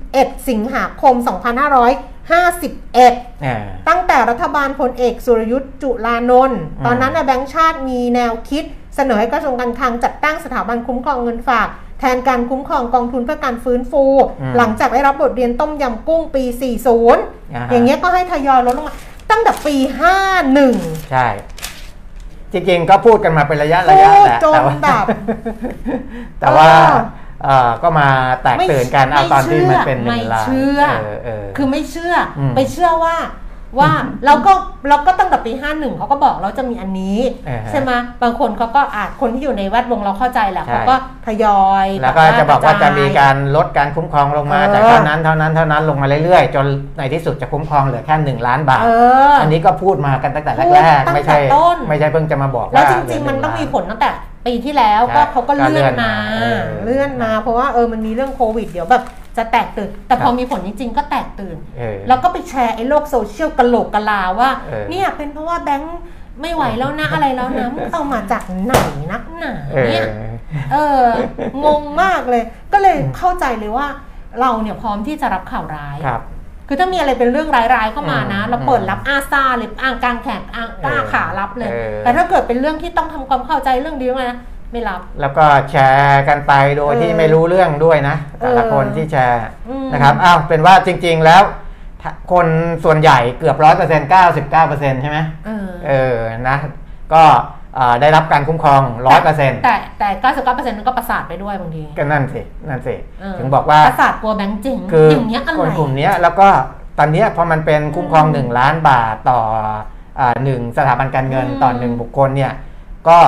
11 สิงหาคม 2551เออตั้งแต่รัฐบาลพลเอกสุรยุทธ์จุลานนท์อืมตอนนั้นนะแบงก์ชาติมีแนวคิดเสนอให้กระทรวงการคลังจัดตั้งสถาบันคุ้มครองเงินฝาก แทนการคุ้มครองกองทุนเพื่อการฟื้นฟูอืมหลังจากได้รับบทเรียนต้มยำกุ้งปี 40อ่าฮะอย่างเงี้ยก็ให้ทยอยลดลงมาตั้งแต่ปี 51 ใช่ จริงๆก็พูดกันมาเป็นระยะระยะพูดแหละจนแต่ว่าแบบแต่ว่าเออเอ่อก็มาแตกตื่นกันเอาตอนที่มันเป็นหนึ่ไม่งล้านเชื่อเออเออคือไม่เชื่ออมไปเชื่อว่า ว่าเราก็เราก็ตั้งแต่ปี 51เขาก็บอกเราจะมีอันนี้เออฮะใช่ไหมบางคนเขาก็อาจคนที่อยู่ในแวดวงเราเข้าใจแหละใช่เขาก็ทยอยแล้วก็จะบอกว่าจะมีการลดการคุ้มครองลงมาเออจากเท่านั้นเท่านั้นเท่านั้นลงมาเรื่อยๆ จนในที่สุดจะคุ้มครองเหลือแค่หนึ่งล้านบาทเออออันนี้ก็พูดมากันตั้งแต่พูดแรกตั้ๆงไม่ใช่แต่ต้นไม่ใช่เพิ่งจะมาบอกแล้วว่าจเหลืริงๆมันต้องมีหผลตั้งแต่ปีที่แล้วใช่ก็เขาก็ก็เลื่เลื่ออนนมามาเออเลื่อนมา เพราะว่าเออมันมีเรื่องโควิดเดี๋ยวแบบ จะแตกตื่น แต่พอครับมีผลจริง ๆ ก็แตกตื่นเออแล้วก็ไปแชร์ไอ้โลกโซเชียลกะโหลกกะลาว่าเออเนี่ยเป็นเพราะว่าแบงค์ไม่ไหวแล้วนะอะไรแล้วนะมึงเอามาจากไหนนักหนาเออเนี่ยเอองงมากเลย ก็เลยเข้าใจเลยว่า เราเนี่ยพร้อมที่จะรับข่าวร้ายครับคือถ้ามีอะไรเป็นเรื่องร้ายๆเข้ามานะอืมเราเปิดรับอาซาเลยอ่างกลางแขนอ่างกล้าเออขารับเลยเออแต่ถ้าเกิดเป็นเรื่องที่ต้องทำความเข้าใจเรื่องดีมานะ ไม่รับ แล้วก็แชร์กันไปโดยที่เออไม่รู้เรื่องด้วยนะ แต่ละเออคนที่แชร์อืมนะครับอ้าวเป็นว่าจริง ๆแล้วถ้าคนส่วนใหญ่เกือบร้อยเปอร์เซ็นต์เก้าสิบเก้าเปอร์เซ็นต์ใช่ไหมเออเออนะก็เอ่อได้รับการคุ้มครองร้อยเปอร์เซ็นต์แต่แต่เก้าสิบเก้าเปอร์เซ็นต์มันก็ประสาทไปด้วยบางทีก็นั่นสินั่นสิเออถึงบอกว่าประสาทกลัวแบงค์จริงคืออย่างเงี้ยอะไรคนกลุ่มเนี้ยแล้วก็ตอนเนี้ยพอมันเป็นคุ้มครองอืม1ล้านบาทต่ออ่าหนึ่งสถาบันการเงินอืมต่อหนึ่งบุคคลเนี่ยก็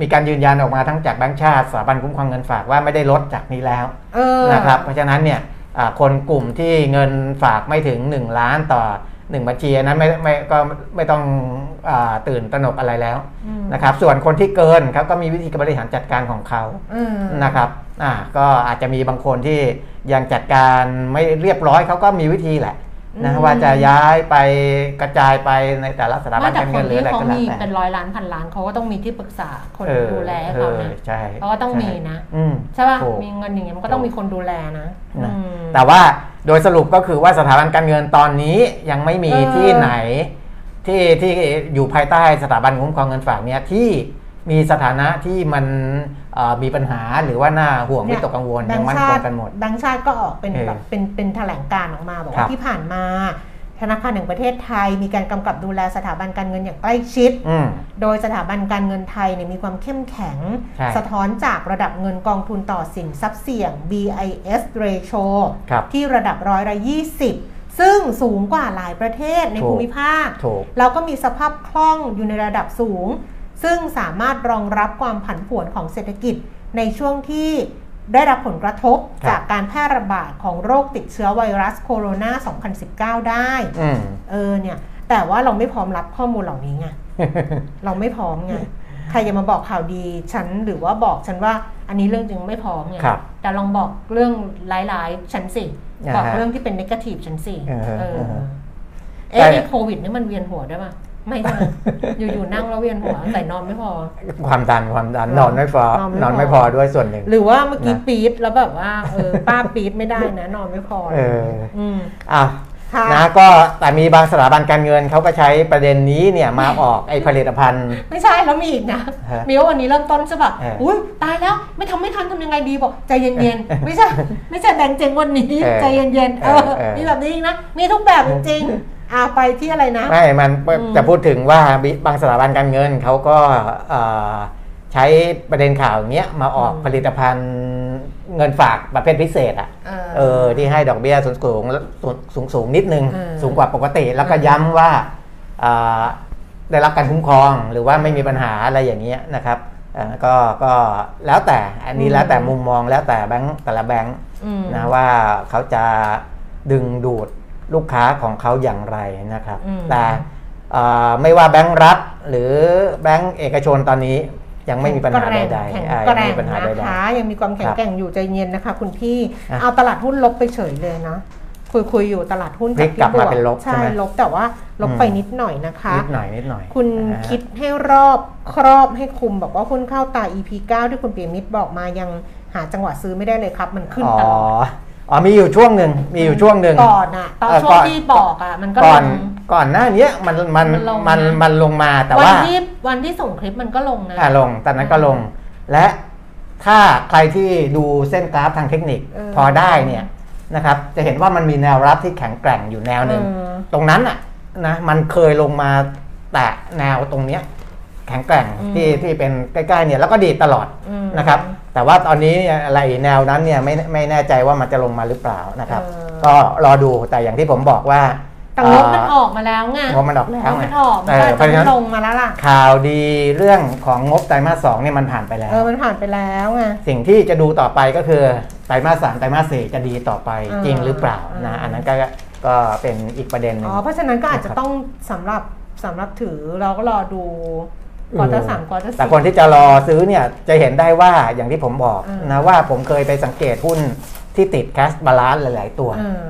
มีการยืนยันออกมาทั้งจากแบงก์ชาติสถาบันคุ้มครองเงินฝากว่าไม่ได้ลดจากนี้แล้วเออนะครับเพราะฉะนั้นเนี่ยอ่าคนกลุ่มที่เงินฝากไม่ถึง 1 ล้านต่อ1บัญชีอันนั้นไม่ไม่ก็ไม่ต้องอาตื่นตระหนกอะไรแล้วอืมนะครับ ส่วนคนที่เกินเขาก็มีวิธีการบริหารจัดการของเขาเออนะครับอ่าก็อาจจะมีบางคนที่ยังจัดการไม่เรียบร้อยเขาก็มีวิธีแหละ นะอืมว่าจะย้ายไปกระจายไปในแต่ละสถาบัไม่นแต่การคเงินนหรือที่อะไรเขาก็แล้วมีแต่เป็นร้อยล้านพันล้านเขาก็ต้องมีที่ปรึกษาคนเออดูแลให้เขาออนะใช่เขาก็ต้องใช่มีนะอืมใช่ป่ะถูกมีเงินอย่างเงี้ยมันก็ต้องมีคนดูแลนะนะอืมแต่ว่าโดยสรุปก็คือว่าสถาบันการเงินตอนนี้ยังไม่มีเออที่ไหน ที่ที่อยู่ภายใต้สถาบันคุ้มครองเงินฝากเนี่ยที่มีสถานะที่มันเอ่อ มีปัญหาหรือว่าน่าห่วงวิตกกังวลแบยังงค์มั่นชาคงติกันหมดแบงค์ชาติก็ออกเป็นเออแบบเป็นเป็นแถลงการณ์ออกมาบอกครัว่าบที่ผ่านมาธนาคารแห่งประเทศไทยมีการกำกับดูแลสถาบันการเงินอย่างใกล้ชิดอืมโดยสถาบันการเงินไทยเนี่ยมีความเข้มแข็งใช่สะท้อนจากระดับเงินกองทุนต่อสินทรัพย์เสี่ยง BIS ratio ครับที่ระดับร้อยละ20ซึ่งสูงกว่าหลายประเทศในถูกภูมิภาคถูกแล้วก็มีสภาพคล่องอยู่ในระดับสูง ซึ่งสามารถรองรับความผันผวนของเศรษฐกิจในช่วงที่ได้รับผลกระทบครับจากการแพร่ระบาดของโรคติดเชื้อไวรัสโคโรนา 2019 ได้อืมเออเนี่ยแต่ว่าเราไม่พร้อมรับข้อมูลเหล่านี้ไงเราไม่พร้อมไงใครจะมาบอกข่าวดีฉันหรือว่าบอกฉันว่าอันนี้เรื่องจริงไม่พร้อมไงครับแต่ลองบอกเรื่องร้ายๆฉันสิอ่าฮะบอกเรื่องที่เป็นนกาทีฟฉันสิเออเออเออเอ๊ะแต่ไอ้โควิดนี่มันเวียนหัวได้ปะ ไม่ใช่ไหมอยู่ๆนั่งแล้วเวียนหัวแต่นอนไม่พอ ความดันความดันนนออนนไม่พอนอนไม่พอนอนไม่พอด้วยส่วนหนึ่ง หรือว่าเมื่อกี้นะปี๊ดแล้วแบบว่าเออป้าปี๊ดไม่ได้นะ นอนไม่พอเอออืมอะค่ะนะก็แต่มีบางสถาบันการเงินเขาก็ใช้ประเด็นนี้เนี่ยมาออกไอ้ผลิตภัณฑ์ ไม่ใช่แล้วมีอีกนะฮะมีว่าวันนี้เริ่มต้นใช่ปะเอออุ้ยตายแล้วไม่ทำไม่ทันทำยังไงดีบอกใจเย็นๆไม่ใช่ไม่ใช่แบงค์เจงวันนี้เออใจเย็นๆเอเอออเออมีแบบนี้อีกนะมีทุกแบบจริงๆ อ่าไปที่อะไรนะ ไม่มันอืมจะพูดถึงว่าบางสถาบันการเงินเขาก็เอ่อใช้ประเด็นข่าวอย่างเงี้ยมาออกผลิตภัณฑ์เงินฝากประเภทพิเศษอะเออเออที่ให้ดอกเบี้ยสูงสูงสูงสูงนิดนึงเออสูงกว่าปกติ แล้วก็ย้ำว่าอ่าได้รับการคุ้มครองหรือว่าไม่มีปัญหาอะไรอย่างเงี้ยนะครับเอ่อก็ก็แล้วแต่อันนี้แล้วแต่มุมมองแล้วแต่แบงค์แต่ละแบงค์อืมนะว่าเขาจะดึงดูด ลูกค้าของเขาอย่างไรนะครับอืมแต่เอ่อไม่ว่าแบงก์รัฐหรือแบงก์เอกชนตอนนี้ยังไม่มีปัญหาใดแข็งๆอ่าแกยังร่ไม่งมีปัญหาใดนะคะยังมีความแข็งครับแกร่งอยู่ใจเย็นนะคะ คุณพี่อะเอาตลาดหุ้นลบไปเฉยเลยนะคุยคุยๆอยู่ตลาดหุ้นพลิกกลับมาพี่วเป็นลบใช่ใช่ไหมลบแต่ว่าลบอืมไปนิดหน่อยนะคะนิดหน่อยนิดหน่อย คุณอ่าคิดให้รอบครอบให้คุมบอกว่าหุ้นเข้าตา EP 9 ที่คุณเปียมิตรบอกมายังหาจังหวะซื้อไม่ได้เลยครับ มันขึ้นอ๋อตลอด อ๋อมีอยู่ช่วงหนึ่งมีอยู่ช่วงหนึ่งก่อนอะตอนเอ่อช่วก่งอนที่บอกอะมันก็ก่ลอนงก่อนหน้าเนี้ยมันมันมันลงมันนะ มันลงมาแต่วันว่าที่วันที่ส่งคลิปมันก็ลงนะอ่าลงตอนนั้นก็ลง และถ้าใครที่ดูเส้นกราฟทางเทคนิคเออ พอได้เนี่ยนะครับจะเห็นว่ามันมีแนวรับที่แข็งแกร่งอยู่แนวหนึ่ง เออ ตรงนั้นอะนะมันเคยลงมาแตะแนวตรงเนี้ยแข็งแกร่งอืมที่ที่เป็นใกล้ๆเนี่ยแล้วก็ดีดตลอดอืม นะครับ แต่ว่าตอนนี้เนี่ยอะไรแนวนั้นเนี่ยไม่ไม่แน่ใจว่ามันจะลงมาหรือเปล่านะครับเออก็รอดูแต่อย่างที่ผมบอกว่าแต่งบมันออกมาแล้วไงงบมันออกแล้วงบไงมันออกมันเอก็ออาจเพราะฉะจะนั้นลงมาแล้วล่ะข่าวดีเรื่องของงบไตรมาสสองเนี่ยมันผ่านไปแล้วเออมันผ่านไปแล้วไงสิ่งที่จะดูต่อไปก็คือไตรมาสสามไตรมาสสี่จะดีต่อไปเออจริงหรือเปล่านะเอออัอันนั้นก็ก็เป็นอีกประเด็นหนึ่งอ๋อเพราะฉะนั้นก็อาจจะนะครับต้องสำหรับสำหรับถือเราก็รอดู quarter สาม quarter แต่สี่คนที่จะรอซื้อเนี่ยจะเห็นได้ว่าอย่างที่ผมบอกเออนะว่าผมเคยไปสังเกตหุ้นที่ติด cash balance หลาย ๆ ตัวเออ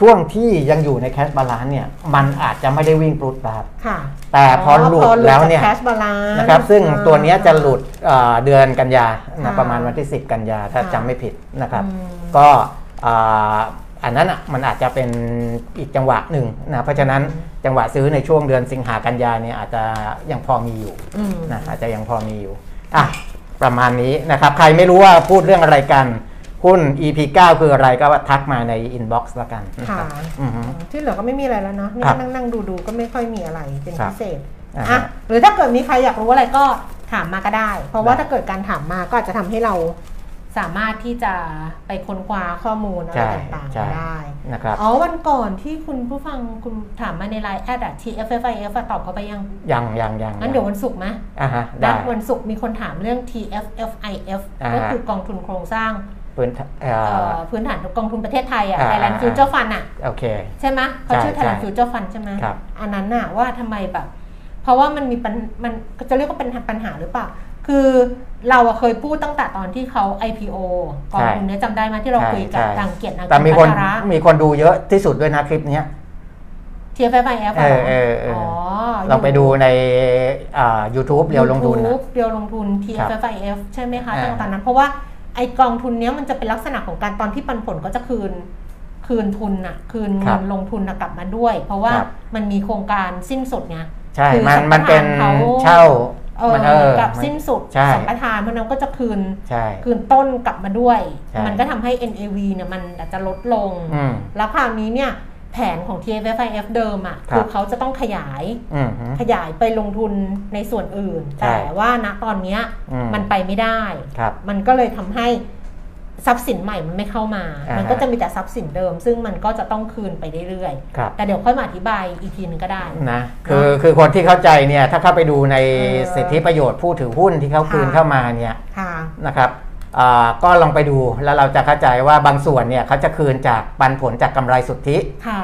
ช่วงที่ยังอยู่ในแคชบาลานซ์เนี่ยมันอาจจะไม่ได้วิ่งปรู๊ดปร๊าดค่ะแต่พอหลุดแล้วเนี่ย cash balance นะครับซึ่งตัวเนี้ยจะหลุดเอ่อเดือนกันยานะค่ะประมาณวันที่ 10 กันยาถ้าค่ะจำไม่ผิดนะครับอืมก็ อ่าอันนั้นอะมันอาจจะเป็นอีกจังหวะหนึ่งนะเพราะฉะนั้นจังหวะซื้อในช่วงเดือนสิงหากันยาเนี่ยอาจจะยังพอมีอยู่อืมนะอาจจะยังพอมีอยู่อะประมาณนี้นะครับ ใครไม่รู้ว่าพูดเรื่องอะไรกันหุ้น EP 9 คืออะไรก็ทักมาใน inbox ละกันนะคค่ะรับอือฮึที่เหลือก็ไม่มีอะไรแล้วเนาะนี่ครัก็บนั่งนั่งดูดูๆก็ไม่ค่อยมีอะไรเป็นครับพิเศษอ่าอะฮะหรือถ้าเกิดมีใครอยากรู้อะไรก็ถามมาก็ได้ เพราะว่าได้ถ้าเกิดการถามมาก็อาจจะทำให้เรา สามารถที่จะไปค้นคว้าข้อมูลอะไรใช่ต่างใช่ๆได้นะครับอ๋อวันก่อนที่คุณผู้ฟังคุณถามมาในไลน์แอดอะ TFFIF อะตอบเขาไปยัง ยังยังยังงั้นเดี๋ยววันศุกร์ไหมอ่าฮะนัได้ดวันศุกร์มีคนถามเรื่อง TFFIF อ่าฮะก็คือกองทุนโครงสร้างพื้นเอ่เอ่ออพื้นฐานกองทุนประเทศไทยอะอ่า Thailand อ่า Future Fund อะโอเคใช่ไหมเขาชื่อใช่ Thailand ใช่ Future Fund ใช่ไหมครับอันนั้นน่ะว่าทำไมแบบ เพราะว่ามันมีปัญมันจะเรียกว่าเป็นปัญหาหรือเปล่า คือเราอะเคยพูดตั้งแต่ตอนที่เขา IPO กองทุนเนี้ยจำได้ไหมที่เราใช่คุยกับใช่ทางเกียรตินาแต่มีคนพัทระมีคนดูเยอะที่สุดด้วยนะคลิปเนี้ย TFFIF เออเออเอออ๋อเราไปดูในอ่า YouTube เรียวลงทุนนะ YouTube เรียวลงทุน TFFIF ใช่ไหมคะอ่าตั้งแต่ตอนนั้น เพราะว่าไอกองทุนเนี้ยมันจะเป็นลักษณะของการตอนที่ปันผลก็จะคืนคืนทุนน่ะคืนครัเงิบนลงทุนน่ะกลับมาด้วย เพราะว่าครับมันมีโครงการสิ้นสุดไงใช่คือมันสัมปมันเป็นทานเขาเช่าเออ มันเหเอมืออนกับมันสิ้นสุดใช่สัมปทานเพราะนั้นก็จะคืนใช่คืนต้นกลับมาด้วยใช่มันก็ทำให้ NAV เนี่ยมันอาจจะลดลงอืมแล้วคราวนี้เนี่ยแผนของ TFFIF เดิมอะครับคือเขาจะต้องขยายอืมฮึขยายไปลงทุนในส่วนอื่นใช่แต่ว่าณตอนเนี้ยอืมมันไปไม่ได้ครับมันก็เลยทำให้ ทรัพย์สินใหม่มันไม่เข้ามาอ่าฮะมันก็จะมีแต่ทรัพย์สินเดิม ซึ่งมันก็จะต้องคืนไปเรื่อยครับๆแต่เดี๋ยวค่อยมาอธิบายอีกทีหนึงก็ได้นะคือคือคนที่เข้าใจเนี่ยถ้าเข้าไปดูในเออสิทธิประโยชน์ผู้ถือหุ้นที่เขาคืนค่ะเข้ามาเนี่ยค่ะนะครับอ่า ก็ลองไปดูแล้วเราจะเข้าใจว่าบางส่วนเนี่ยเขาจะคืนจากปันผลจากกำไรสุทธิค่ะ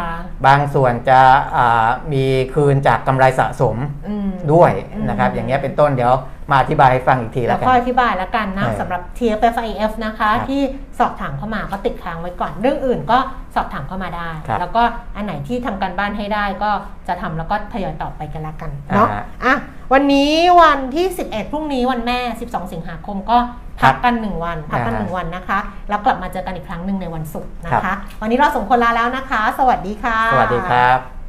บางส่วนจะอ่ามีคืนจากกำไรสะสมอืมด้วยอืมนะครับ อย่างเงี้ยเป็นต้นเดี๋ยวมาอธิบายให้ฟังอีกทีแล้แล้ววกัก็นอธิบายแล้วกันนะเออสำหรับ TFFIF นะคะครับที่สอบถามเข้ามาก็ติดค้างไว้ก่อน เรื่องอื่นก็สอบถามเข้ามาได้ครับแล้วก็อันไหนที่ทำการบ้านให้ได้ก็จะทำแล้วก็ทยอยตอบไปกันละกันเนาะอ่าฮะอะวันนี้วันที่ 11 พรุ่งนี้วันแม่ 12 สิงหาคมก็ พักกัน1วันพักกันอ่าฮะ1วันนะคะ แล้วกลับมาเจอกันอีกครั้งหนึ่งในวันศุกร์นะครัคะบวันนี้เราสองคนลาแล้วนะคะ สวัสดีค่ะ สวัสดีครับ